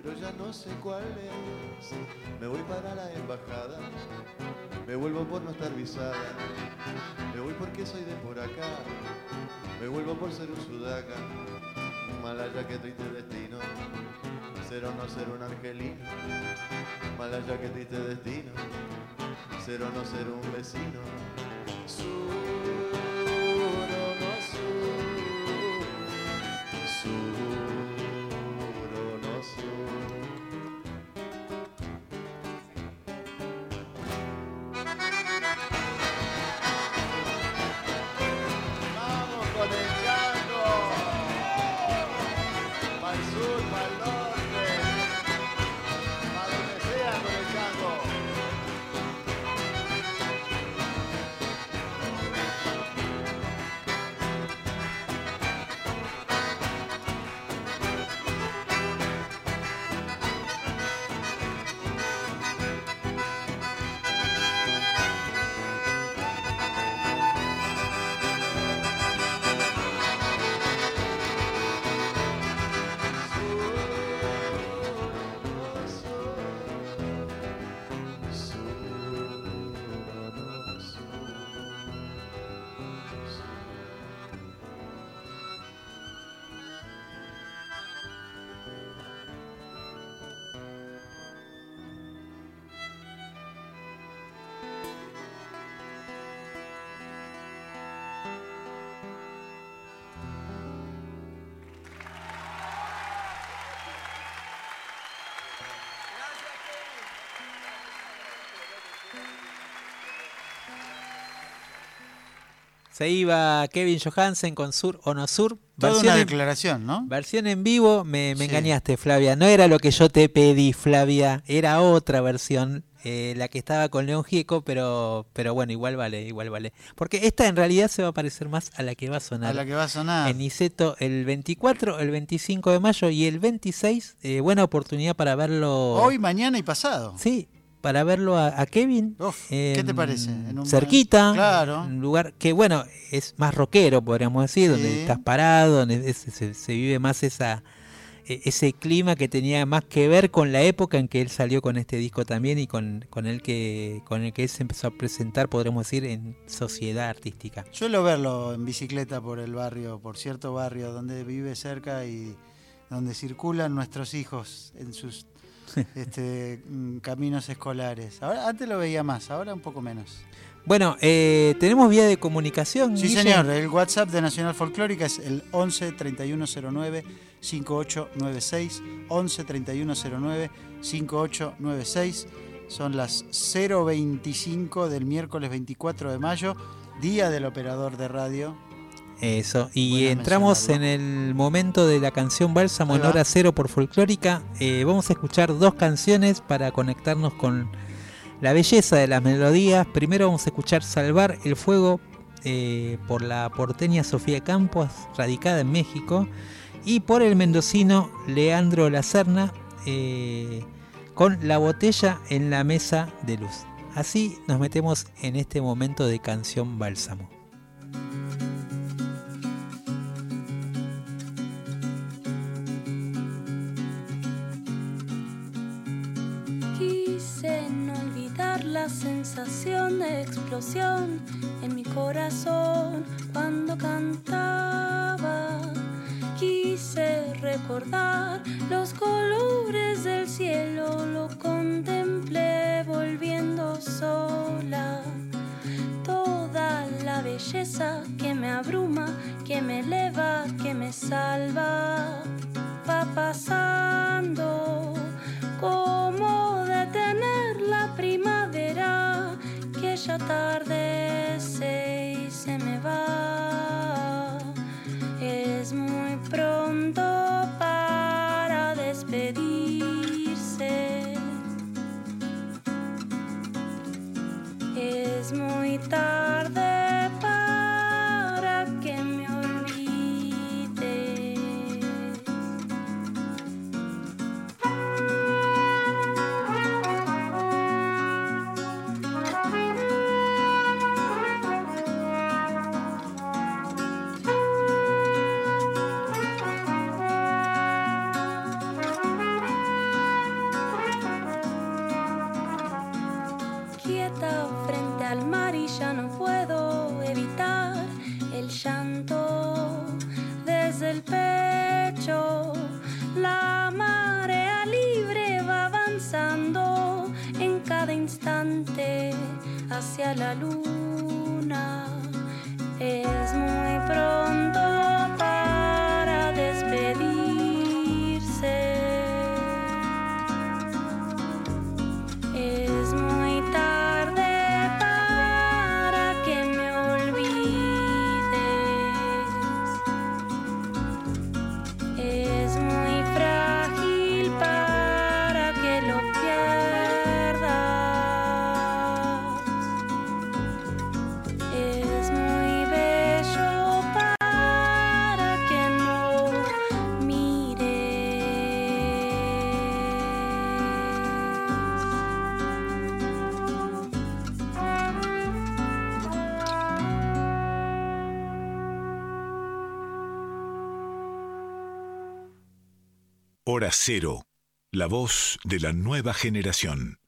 Pero ya no sé cuál es. Me voy para la embajada. Me vuelvo por no estar visada. Me voy porque soy de por acá. Me vuelvo por ser un sudaca. Malaya que triste destino. Ser o no ser un argelino. Malaya que triste destino. Ser o no ser un vecino. Sur o no sur. Sur Se iba Kevin Johansen con Sur o no Sur. Toda Versión una en- declaración, ¿no? Versión en vivo, me, me Sí. engañaste, Flavia. No era lo que yo te pedí, Flavia. Era otra versión, eh, la que estaba con León Gieco, pero, pero bueno, igual vale, igual vale. Porque esta en realidad se va a parecer más a la que va a sonar. A la que va a sonar. En Niceto el 24, el 25 de mayo y el 26. eh, buena oportunidad para verlo. Hoy, mañana y pasado. Sí, para verlo a, a Kevin. ¿Qué te em, parece? En un- cerquita. Claro. Un lugar que, bueno, es más rockero, podríamos decir, donde estás parado, donde es- se, se vive más esa e- ese clima que tenía más que ver con la época en que él salió con este disco también y con, con el que con el que él se empezó a presentar, podríamos decir, en sociedad artística. Suelo verlo en bicicleta por el barrio, por cierto barrio donde vive cerca y donde circulan nuestros hijos en sus este, mm, caminos escolares. Ahora, antes lo veía más, ahora un poco menos. Bueno, eh, tenemos vía de comunicación. Sí, Guille? señor. El WhatsApp de Nacional Folclórica es el 11 3109 5896. 11 3109 5896. Son las 025 del miércoles 24 de mayo, día del operador de radio. Eso, y entramos en el momento de la canción Bálsamo en hora cero por folclórica. Eh, vamos a escuchar dos canciones para conectarnos con la belleza de las melodías. Primero vamos a escuchar Salvar el Fuego eh, por la porteña Sofía Campos, radicada en México, y por el mendocino Leandro Lacerna eh, con La botella en la mesa de luz. Así nos metemos en este momento de canción Bálsamo. la sensación de explosión en mi corazón cuando cantaba. Quise recordar los colores del cielo, lo contemplé volviendo sola. Toda la belleza que me abruma, que me eleva, que me salva, va pasando. ¿Cómo detener la prima? ya atardece y se me va. Es muy pronto para despedirse. Es muy tarde. Hacia la luna. Es muy pronto Cero, la voz de la nueva generación.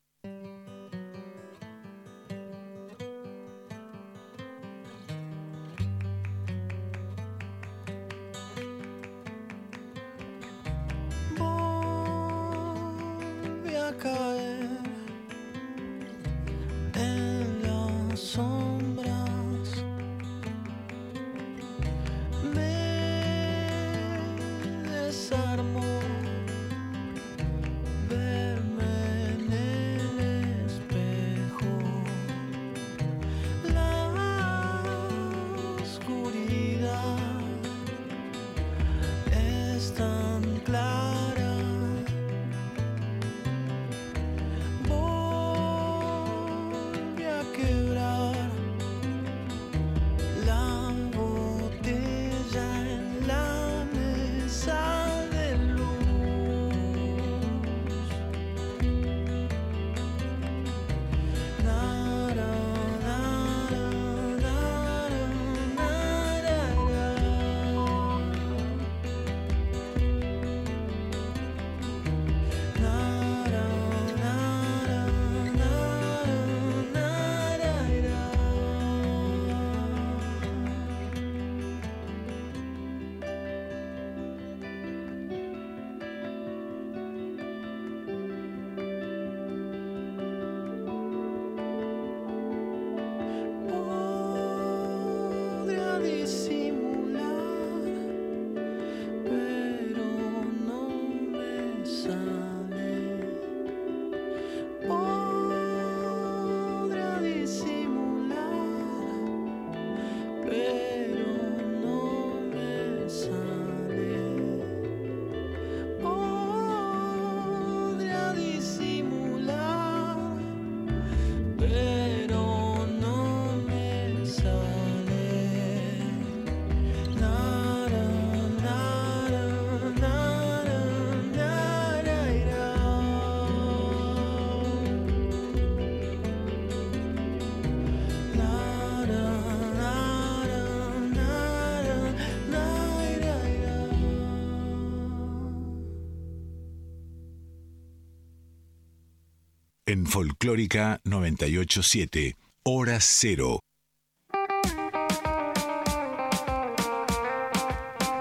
En Folclórica 987, Hora Cero.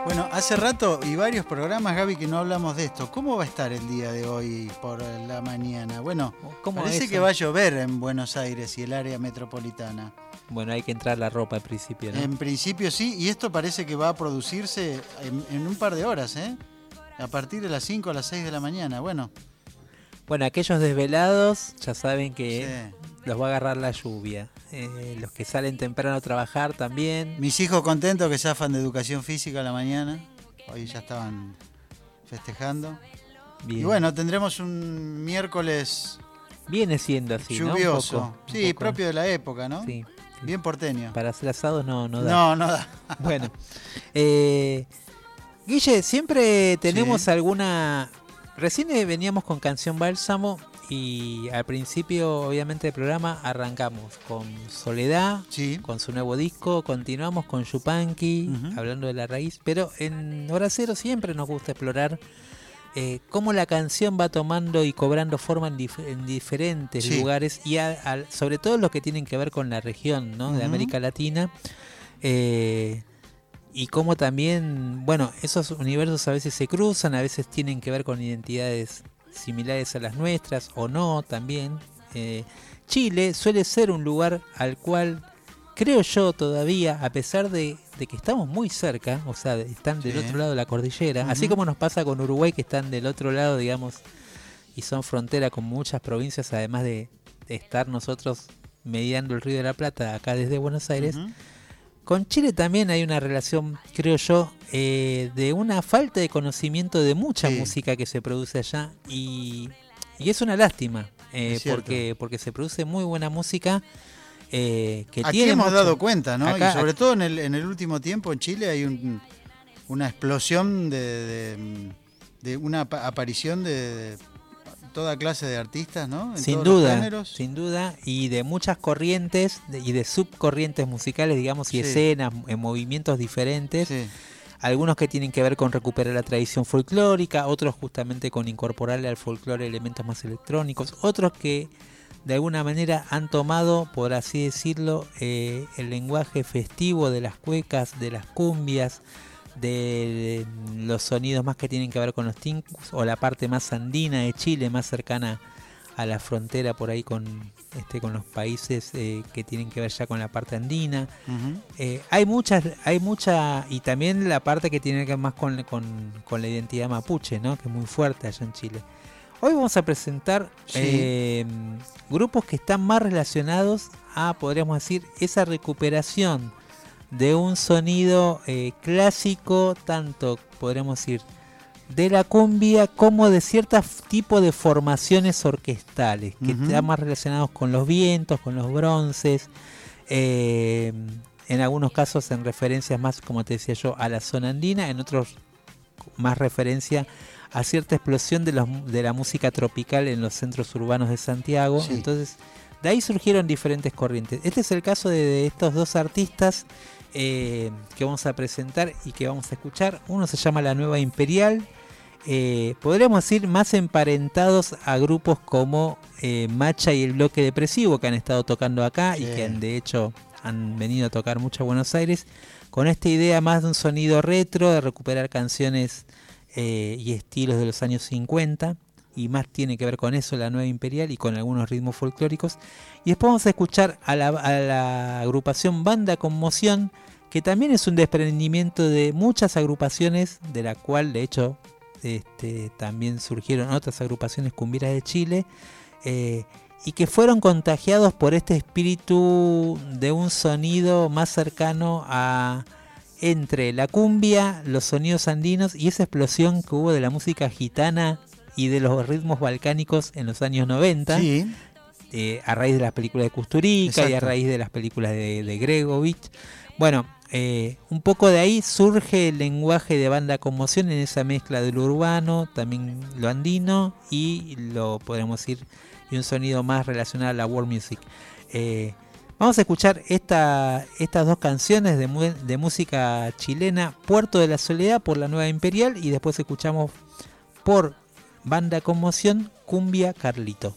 Bueno, hace rato y varios programas, Gaby, que no hablamos de esto. ¿Cómo va a estar el día de hoy por la mañana? Bueno, ¿Cómo parece eso? que va a llover en Buenos Aires y el área metropolitana. Bueno, hay que entrar la ropa al principio, ¿no? En principio sí, y esto parece que va a producirse en, en un par de horas, ¿eh? A partir de las 5 a las 6 de la mañana. Bueno, Bueno, aquellos desvelados ya saben que los va a agarrar la lluvia. Eh, los que salen temprano a trabajar también. mis hijos contentos que zafan de educación física a la mañana. Hoy ya estaban festejando. Bien. Y bueno, tendremos un miércoles Viene siendo así, ¿no? Un Lluvioso. poco, un sí, poco. propio de la época, ¿no? Sí. Bien porteño. Para hacer asados no, no da. No, no da. Bueno. eh, Guille, siempre tenemos Sí. alguna... Recién eh, veníamos con Canción Bálsamo y al principio, obviamente, del programa arrancamos con Soledad, con su nuevo disco, continuamos con Yupanqui, hablando de la raíz, pero en Hora Cero siempre nos gusta explorar eh, cómo la canción va tomando y cobrando forma en, dif- en diferentes Sí. lugares y a- sobre todo los que tienen que ver con la región ¿no? de. América Latina. eh, y cómo también, bueno, esos universos a veces se cruzan, a veces tienen que ver con identidades similares a las nuestras o no también. Eh, Chile suele ser un lugar al cual creo yo todavía, a pesar de, de que estamos muy cerca, o sea, están del Sí. otro lado de la cordillera, así como nos pasa con Uruguay que están del otro lado, digamos, y son frontera con muchas provincias, además de, de estar nosotros mediando el Río de la Plata acá desde Buenos Aires. Con Chile también hay una relación, creo yo, eh, de una falta de conocimiento de mucha música que se produce allá y, y es una lástima, eh, Es porque, porque se produce muy buena música. eh, que Aquí tiene hemos mucho- dado cuenta, ¿no? Acá- y sobre todo en el, en el último tiempo en Chile hay un- una explosión de, de- de una apa- aparición de, de toda clase de artistas, ¿no? En Sin duda, sin duda, y de muchas corrientes de- y de subcorrientes musicales, digamos, y Sí. escenas, en movimientos diferentes. Algunos que tienen que ver con recuperar la tradición folclórica, otros justamente con incorporarle al folclore elementos más electrónicos, otros que de alguna manera han tomado, por así decirlo, eh, el lenguaje festivo de las cuecas, de las cumbias, de los sonidos más que tienen que ver con los tincus o la parte más andina de Chile, más cercana a la frontera por ahí con este con los países eh, que tienen que ver ya con la parte andina. Eh, hay muchas, hay mucha, y también la parte que tiene que ver más con, con- con la identidad mapuche, ¿no? que es muy fuerte allá en Chile. Hoy vamos a presentar Sí. eh, grupos que están más relacionados a, podríamos decir, esa recuperación de un sonido eh, clásico, tanto podríamos decir de la cumbia como de ciertos tipos de formaciones orquestales que están más relacionados con los vientos, con los bronces, eh, en algunos casos en referencias más, como te decía yo, a la zona andina, en otros más referencia a cierta explosión de, los, de la música tropical en los centros urbanos de Santiago. Sí. Entonces, de ahí surgieron diferentes corrientes. Este es el caso de, de estos dos artistas eh, que vamos a presentar y que vamos a escuchar. Uno se llama La Nueva Imperial. eh, podríamos decir más emparentados a grupos como eh, Macha y el Bloque Depresivo que han estado tocando acá y que han, de hecho han venido a tocar mucho a Buenos Aires con esta idea más de un sonido retro, de recuperar canciones y estilos de los años 50 y más tiene que ver con eso, la nueva imperial y con algunos ritmos folclóricos. Y después vamos a escuchar a la, agrupación Banda Conmoción, que también es un desprendimiento de muchas agrupaciones, de la cual de hecho este, también surgieron otras agrupaciones cumbieras de Chile, eh, y que fueron contagiados por este espíritu de un sonido más cercano a entre la cumbia, los sonidos andinos y esa explosión que hubo de la música gitana y de los ritmos balcánicos en los años 90, Sí. eh, a raíz de las películas de Kusturica y a Exacto. raíz de las películas de, de Gregovich. Bueno, eh, un poco de ahí surge el lenguaje de banda conmoción en esa mezcla de lo urbano, también lo andino y lo podemos decir y un sonido más relacionado a la world music. Eh, vamos a escuchar esta, estas dos canciones de, de música chilena, Puerto de la Soledad por la Nueva Imperial y después escuchamos por Banda Conmoción, Cumbia Carlito.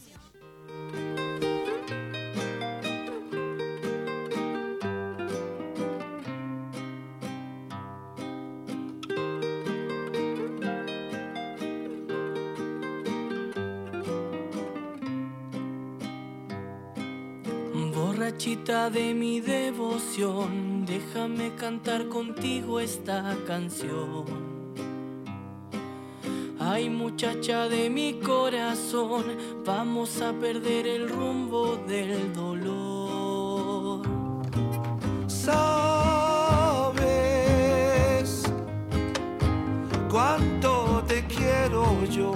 Borrachita de mi devoción, déjame cantar contigo esta canción. Ay muchacha de mi corazón, vamos a perder el rumbo del dolor. Sabes cuánto te quiero yo.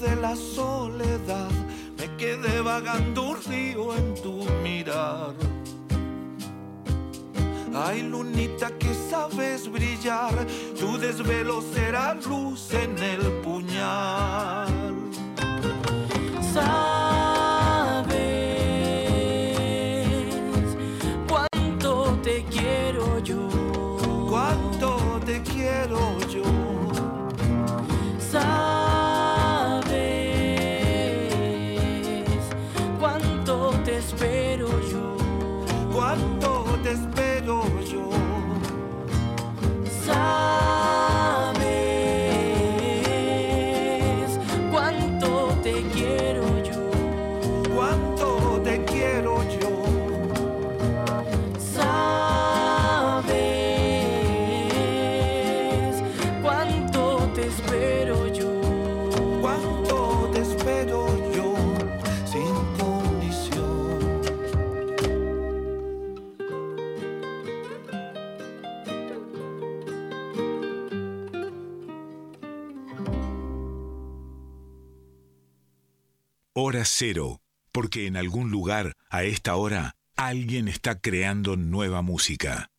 De la soledad me quedé vagando un río en tu mirar. Ay, lunita que sabes brillar, tu desvelo será luz en el puñal. Cero, porque en algún lugar, a esta hora, alguien está creando nueva música.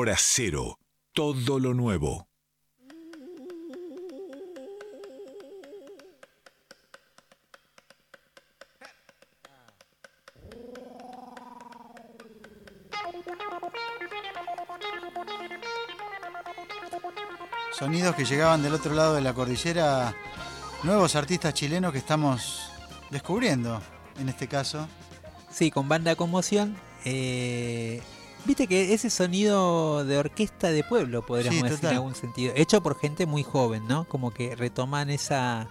Hora cero, todo lo nuevo. Sonidos que llegaban del otro lado de la cordillera, nuevos artistas chilenos que estamos descubriendo en este caso. Sí, con banda conmoción. eh, Viste que ese sonido de orquesta de pueblo, podríamos Sí, decir total. en algún sentido. Hecho por gente muy joven, ¿no? Como que retoman esa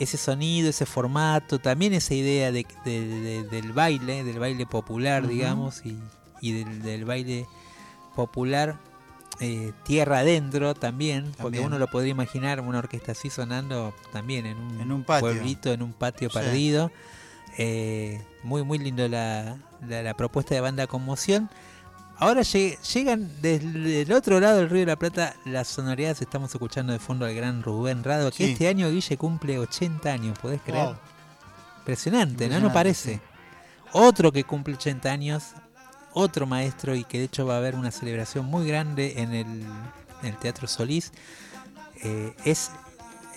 ese sonido, ese formato, también esa idea de, de- de- del baile, del baile popular, digamos, y, y del, del baile popular eh, tierra adentro también, porque uno lo podría imaginar una orquesta así sonando también en un, En un patio. pueblito, en un patio Sí. perdido. Eh, muy, muy lindo la, la- la propuesta de banda Conmoción. Ahora lle- llegan desde el otro lado del Río de la Plata las sonoridades. Estamos escuchando de fondo al gran Rubén Rado, que Sí. este año Guille cumple 80 años, ¿podés creer? Wow. Impresionante, ¿no? Impresionante, No parece. Otro que cumple 80 años, otro maestro y que de hecho va a haber una celebración muy grande en el, en el Teatro Solís, eh, es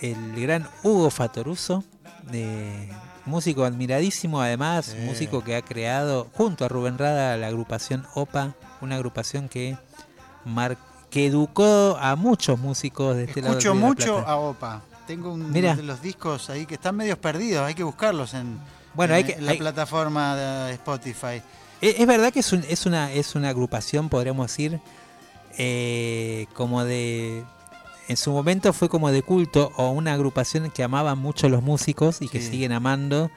el gran Hugo Fatoruso, eh, músico admiradísimo, además, Sí. músico que ha creado junto a Rubén Rada la agrupación OPA, una agrupación que, mar- que educó a muchos músicos de este lado. Escucho Río de la mucho Plata. a OPA. Tengo un Mira. de los discos ahí que están medios perdidos, hay que buscarlos en, Bueno, en- hay que- en la hay- plataforma de Spotify. Es, es verdad que es, un- es, una, es una agrupación, podríamos decir, eh, como de... En su momento fue como de culto o una agrupación que amaban mucho los músicos y que siguen amando.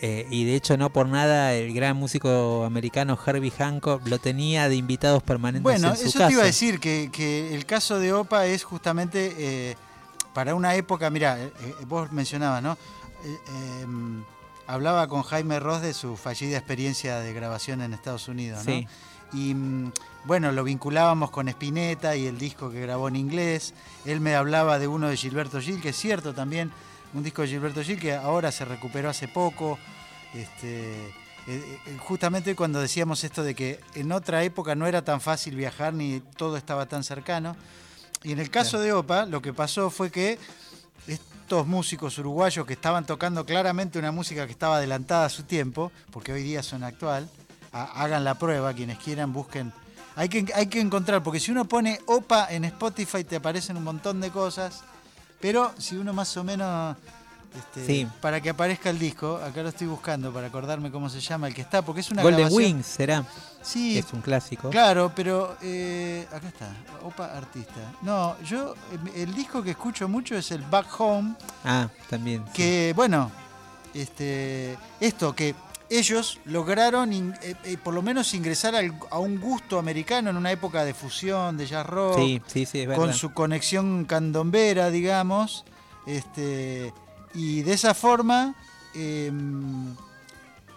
eh, y de hecho no por nada el gran músico americano Herbie Hancock lo tenía de invitados permanentes Bueno, en su eso casa. te iba a decir, que, que el caso de OPA es justamente eh, para una época, mira, vos mencionabas, ¿no? Eh, em, hablaba con Jaime Ross de su fallida experiencia de grabación en Estados Unidos, ¿no? Sí. Y mm, bueno, lo vinculábamos con Spinetta y el disco que grabó en inglés. Él me hablaba de uno de Gilberto Gil, que es cierto también, un disco de Gilberto Gil que ahora se recuperó hace poco. Este, eh, eh, justamente cuando decíamos esto de que en otra época no era tan fácil viajar ni todo estaba tan cercano. Y en el caso de OPA, lo que pasó fue que estos músicos uruguayos que estaban tocando claramente una música que estaba adelantada a su tiempo, porque hoy día son actual, ha- hagan la prueba, quienes quieran, busquen. Hay que, hay que encontrar, porque si uno pone OPA en Spotify te aparecen un montón de cosas, pero si uno más o menos, este, Sí. para que aparezca el disco, acá lo estoy buscando para acordarme cómo se llama el que está, porque es una Golden grabación- Wings será. Sí, Es un clásico. Claro, pero eh, acá está, Opa Artista. No, yo el disco que escucho mucho es el Back Home, Ah, también. sí. que bueno, este, esto que ellos lograron in- eh, eh, por lo menos ingresar al- a un gusto americano en una época de fusión, de jazz rock, Sí, sí, sí, es verdad. con su conexión candombera, digamos, este, y de esa forma em,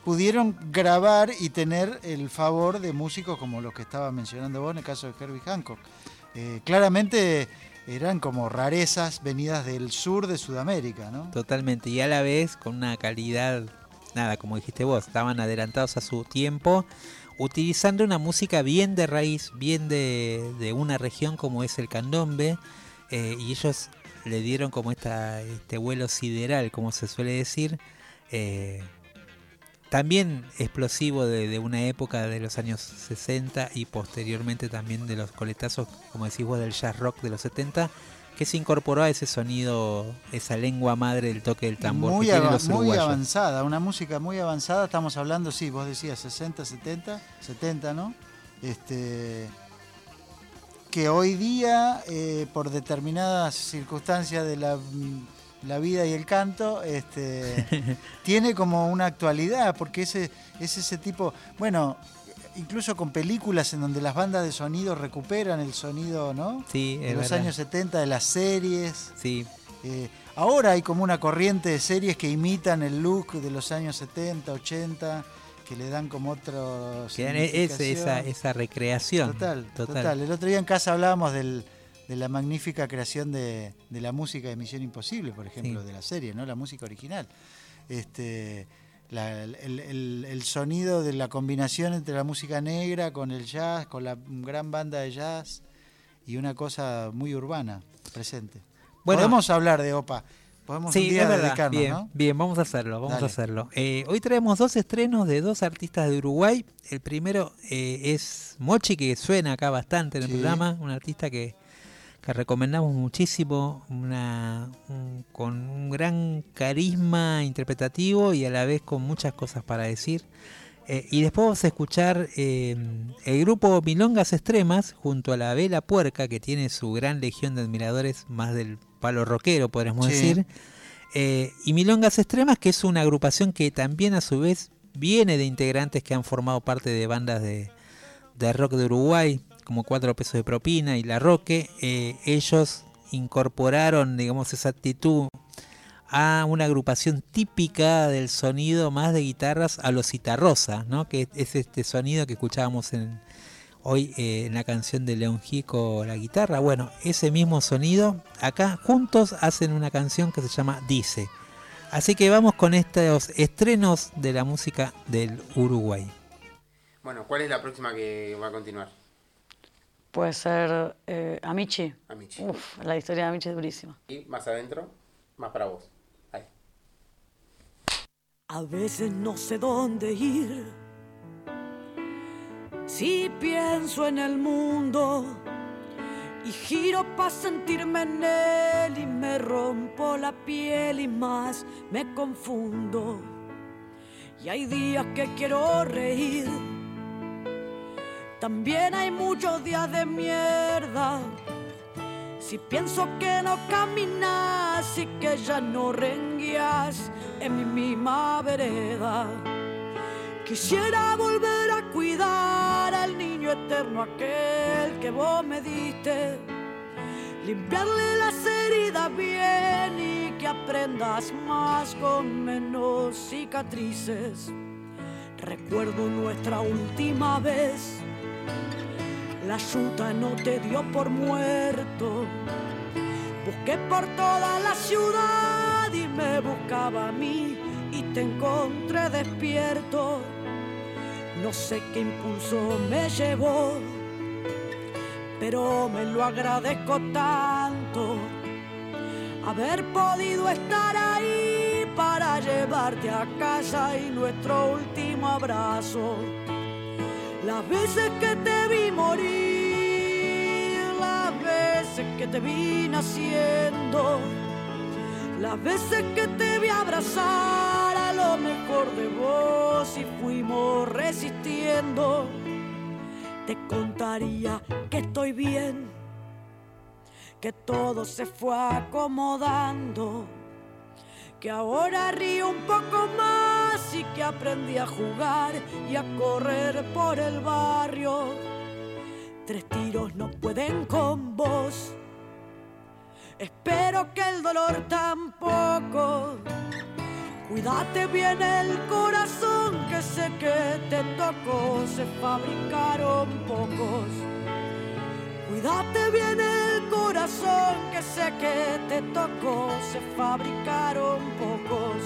pudieron grabar y tener el favor de músicos como los que estaba mencionando vos en el caso de Herbie Hancock. Eh, claramente eran como rarezas venidas del sur de Sudamérica, ¿no? Totalmente, y a la vez con una calidad, nada, como dijiste vos, estaban adelantados a su tiempo, utilizando una música bien de raíz, bien de, una región como es el candombe, eh, y ellos le dieron como esta, este vuelo sideral, como se suele decir, eh, también explosivo de, de una época de los años 60 y posteriormente también de los coletazos, como decís vos, del jazz rock de los 70, que se incorporó a ese sonido, esa lengua madre del toque del tambor Muy, que los muy avanzada, una música muy avanzada. Estamos hablando, sí, vos decías 60, 70, 70, ¿no? Este, que hoy día, eh, por determinadas circunstancias de la, mm, la vida y el canto, este, tiene como una actualidad, porque ese, es ese tipo, bueno, incluso con películas en donde las bandas de sonido recuperan el sonido, ¿no? Sí, de es los verdad. años 70, de las series. Sí, Eh, ahora hay como una corriente de series que imitan el look de los años 70, 80, que le dan como otro. que dan ese- esa, esa recreación. Total, total, El otro día en casa hablábamos del- de la magnífica creación de, de la música de Misión Imposible, por ejemplo, Sí. de la serie, ¿no? La música original. Este, la- el, el- el sonido de la combinación entre la música negra con el jazz, con la gran banda de jazz y una cosa muy urbana presente. Bueno. Podemos hablar de OPA. Podemos un Sí, día es verdad. Bien, ¿no? bien, vamos a hacerlo, vamos Dale. a hacerlo. Eh, hoy traemos dos estrenos de dos artistas de Uruguay. El primero eh, es Mochi, que suena acá bastante en el Sí. programa, un artista que, que recomendamos muchísimo, una, un- con un gran carisma interpretativo y a la vez con muchas cosas para decir. Eh, y después vamos a escuchar eh, el grupo Milongas Extremas junto a la Vela Puerca, que tiene su gran legión de admiradores, más del palo rockero, podríamos Sí. decir. Eh, y Milongas Extremas, que es una agrupación que también a su vez viene de integrantes que han formado parte de bandas de, de rock de Uruguay, como Cuatro Pesos de Propina y La Roque. Eh, ellos incorporaron, digamos, esa actitud a una agrupación típica del sonido más de guitarras a los citarrosa, ¿no? que es este sonido que escuchábamos en, hoy eh, en la canción de León Gico, la guitarra. Bueno, ese mismo sonido, acá juntos hacen una canción que se llama Dice. Así que vamos con estos estrenos de la música del Uruguay. Bueno, ¿cuál es la próxima que va a continuar? Puede ser eh, Amici. Amici. Uf, la historia de Amici es durísima. Y más adentro, más para vos. Ahí. A veces no sé dónde ir. Si pienso en el mundo y giro para sentirme en él y me rompo la piel y más me confundo. Y hay días que quiero reír. También hay muchos días de mierda. Si pienso que no caminas y que ya no renguías en mi misma vereda. Quisiera volver a cuidar al niño eterno aquel que vos me diste. Limpiarle las heridas bien y que aprendas más con menos cicatrices. Recuerdo nuestra última vez. La yuta no te dio por muerto. Busqué por toda la ciudad y me buscaba a mí y te encontré despierto. No sé qué impulso me llevó, pero me lo agradezco tanto. Haber podido estar ahí para llevarte a casa y nuestro último abrazo. Las veces que te vi morir, las veces que te vi naciendo, las veces que te vi abrazar a lo mejor de vos y fuimos resistiendo, te contaría que estoy bien, que todo se fue acomodando, que ahora río un poco más y que aprendí a jugar y a correr por el barrio. Tres tiros no pueden con vos. Espero que el dolor tampoco. Cuídate bien el corazón que sé que te tocó. Se fabricaron pocos. Cuídate bien el corazón que sé que te tocó. Se fabricaron pocos.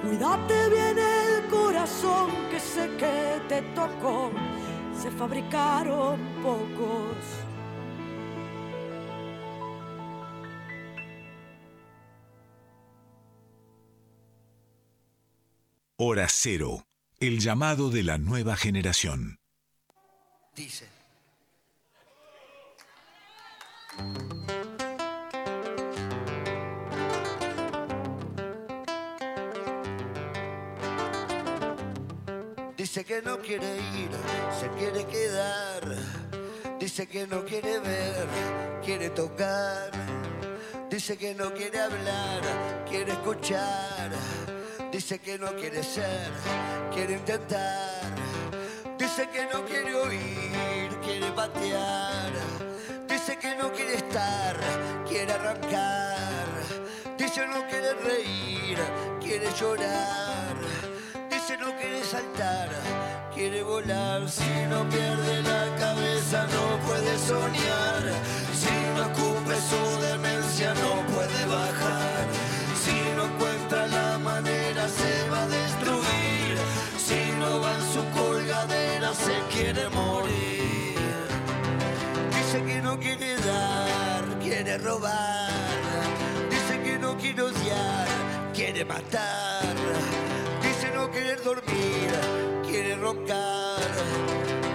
Cuídate bien el corazón que sé que te tocó. Se fabricaron pocos. Hora Cero, el llamado de la nueva generación. Dice. Dice que no quiere ir, se quiere quedar. Dice que no quiere ver, quiere tocar. Dice que no quiere hablar, quiere escuchar. Dice que no quiere ser, quiere intentar. Dice que no quiere oír, quiere patear. Dice que no quiere estar, quiere arrancar. Dice no quiere reír, quiere llorar. Dice no quiere saltar, quiere volar. Si no pierde la cabeza no puede soñar. Si no escupe su demencia no puede bajar. Si no encuentra la manera se va a destruir. Si no va en su colgadera se quiere morir. Dice que no quiere dar, quiere robar. Dice que no quiere odiar, quiere matar. Dice no querer dormir, quiere roncar.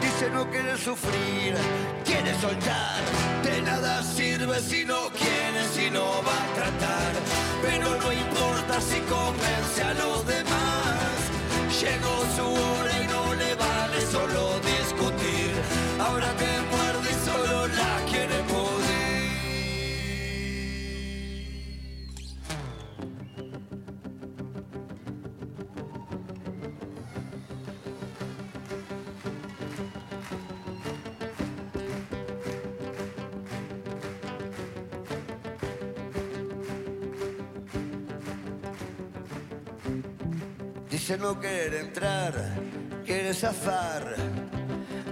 Dice no quiere sufrir, quiere soltar. De nada sirve si no quiere, si no va a tratar. Pero no importa si convence a los demás. Llegó su hora y no le vale solo discutir. Ahora te muerde Dice no querer entrar, quiere zafar.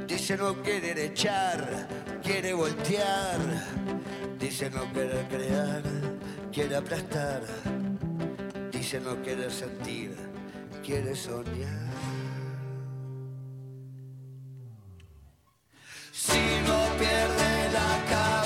Dice no querer echar, quiere voltear. Dice no querer crear, quiere aplastar. Dice no querer sentir, quiere soñar. Si no pierde la cabeza,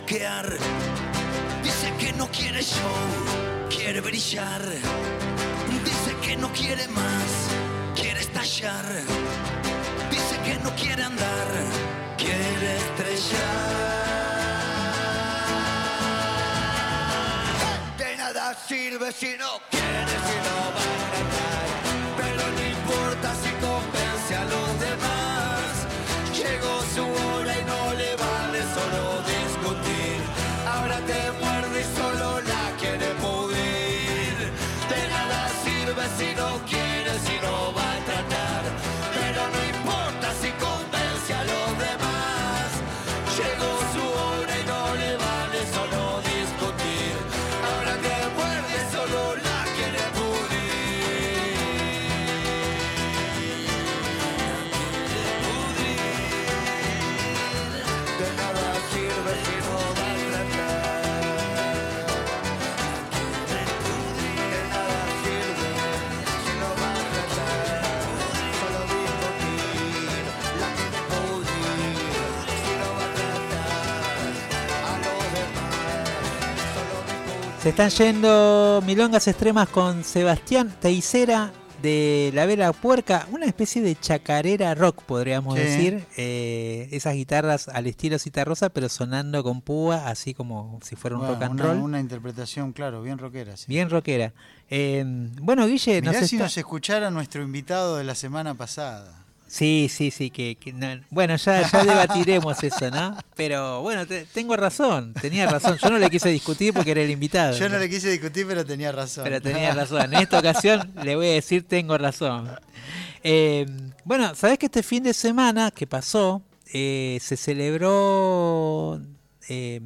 Dice que no quiere show, quiere brillar. Dice que no quiere más, quiere estallar. Dice que no quiere andar, quiere estrellar. De nada sirve si no quiere, si no Se están yendo milongas extremas con Sebastián Teisera de La Vela Puerca, una especie de chacarera rock, podríamos Sí. decir. Eh, esas guitarras al estilo Citarrosa, pero sonando con púa, así como si fuera un Bueno, rock and una, roll. una interpretación, claro, bien rockera. sí. Bien rockera. Eh, bueno, Guille, Mirá nos si está- nos escuchara nuestro invitado de la semana pasada. Sí, sí, sí, que, que no- bueno, ya, ya debatiremos eso, ¿no? Pero bueno, te- tengo razón, tenía razón. Yo no le quise discutir porque era el invitado. Yo no le quise discutir, pero tenía razón. Pero tenía razón. En esta ocasión le voy a decir tengo razón. Eh, bueno, sabes que este fin de semana que pasó eh, se celebró, eh,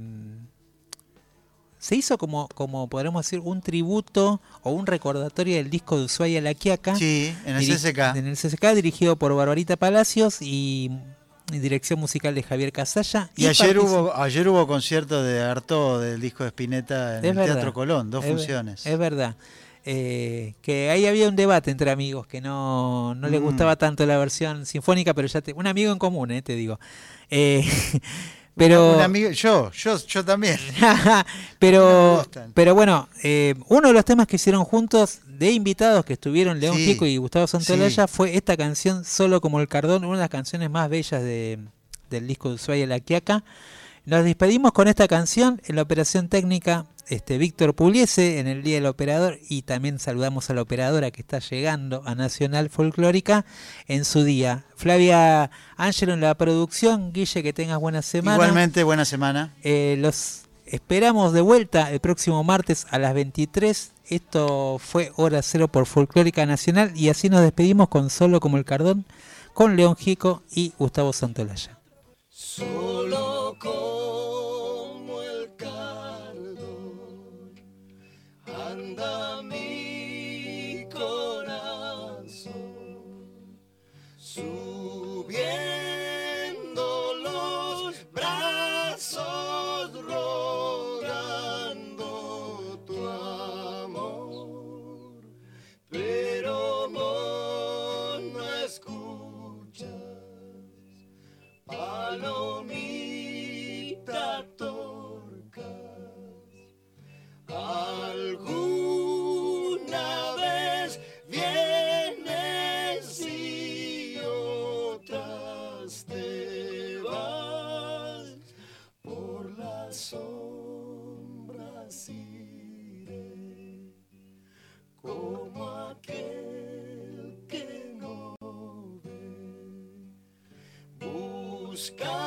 se hizo como, como podríamos decir, un tributo o un recordatorio del disco de Ushuaia La Quiaca. Sí, en el CCK. En el CCK, dirigido por Barbarita Palacios y, dirección musical de Javier Casalla. Y ayer hubo, ayer hubo concierto de Arto del disco de Spinetta en Es el verdad. Teatro Colón, dos Es funciones. Es verdad. Eh, que ahí había un debate entre amigos que no, no les Mm. gustaba tanto la versión sinfónica, pero ya te, un amigo en común, eh, te digo. Eh, pero Un amigo, yo, yo, yo también. pero, pero bueno, eh, uno de los temas que hicieron juntos de invitados que estuvieron León Sí, Gieco y Gustavo Santolaya sí. fue esta canción Solo como el Cardón, una de las canciones más bellas de, del disco de Ushuaia La Quiaca. Nos despedimos con esta canción en la operación técnica este Víctor Puliese en el Día del Operador y también saludamos a la operadora que está llegando a Nacional Folclórica en su día. Flavia Ángelo en la producción, Guille, que tengas buena semana. Igualmente, buena semana. Eh, los esperamos de vuelta el próximo martes a las 23. Esto fue Hora Cero por Folclórica Nacional y así nos despedimos con Solo como el Cardón, con León Gico y Gustavo Santolaya. Solo como buscando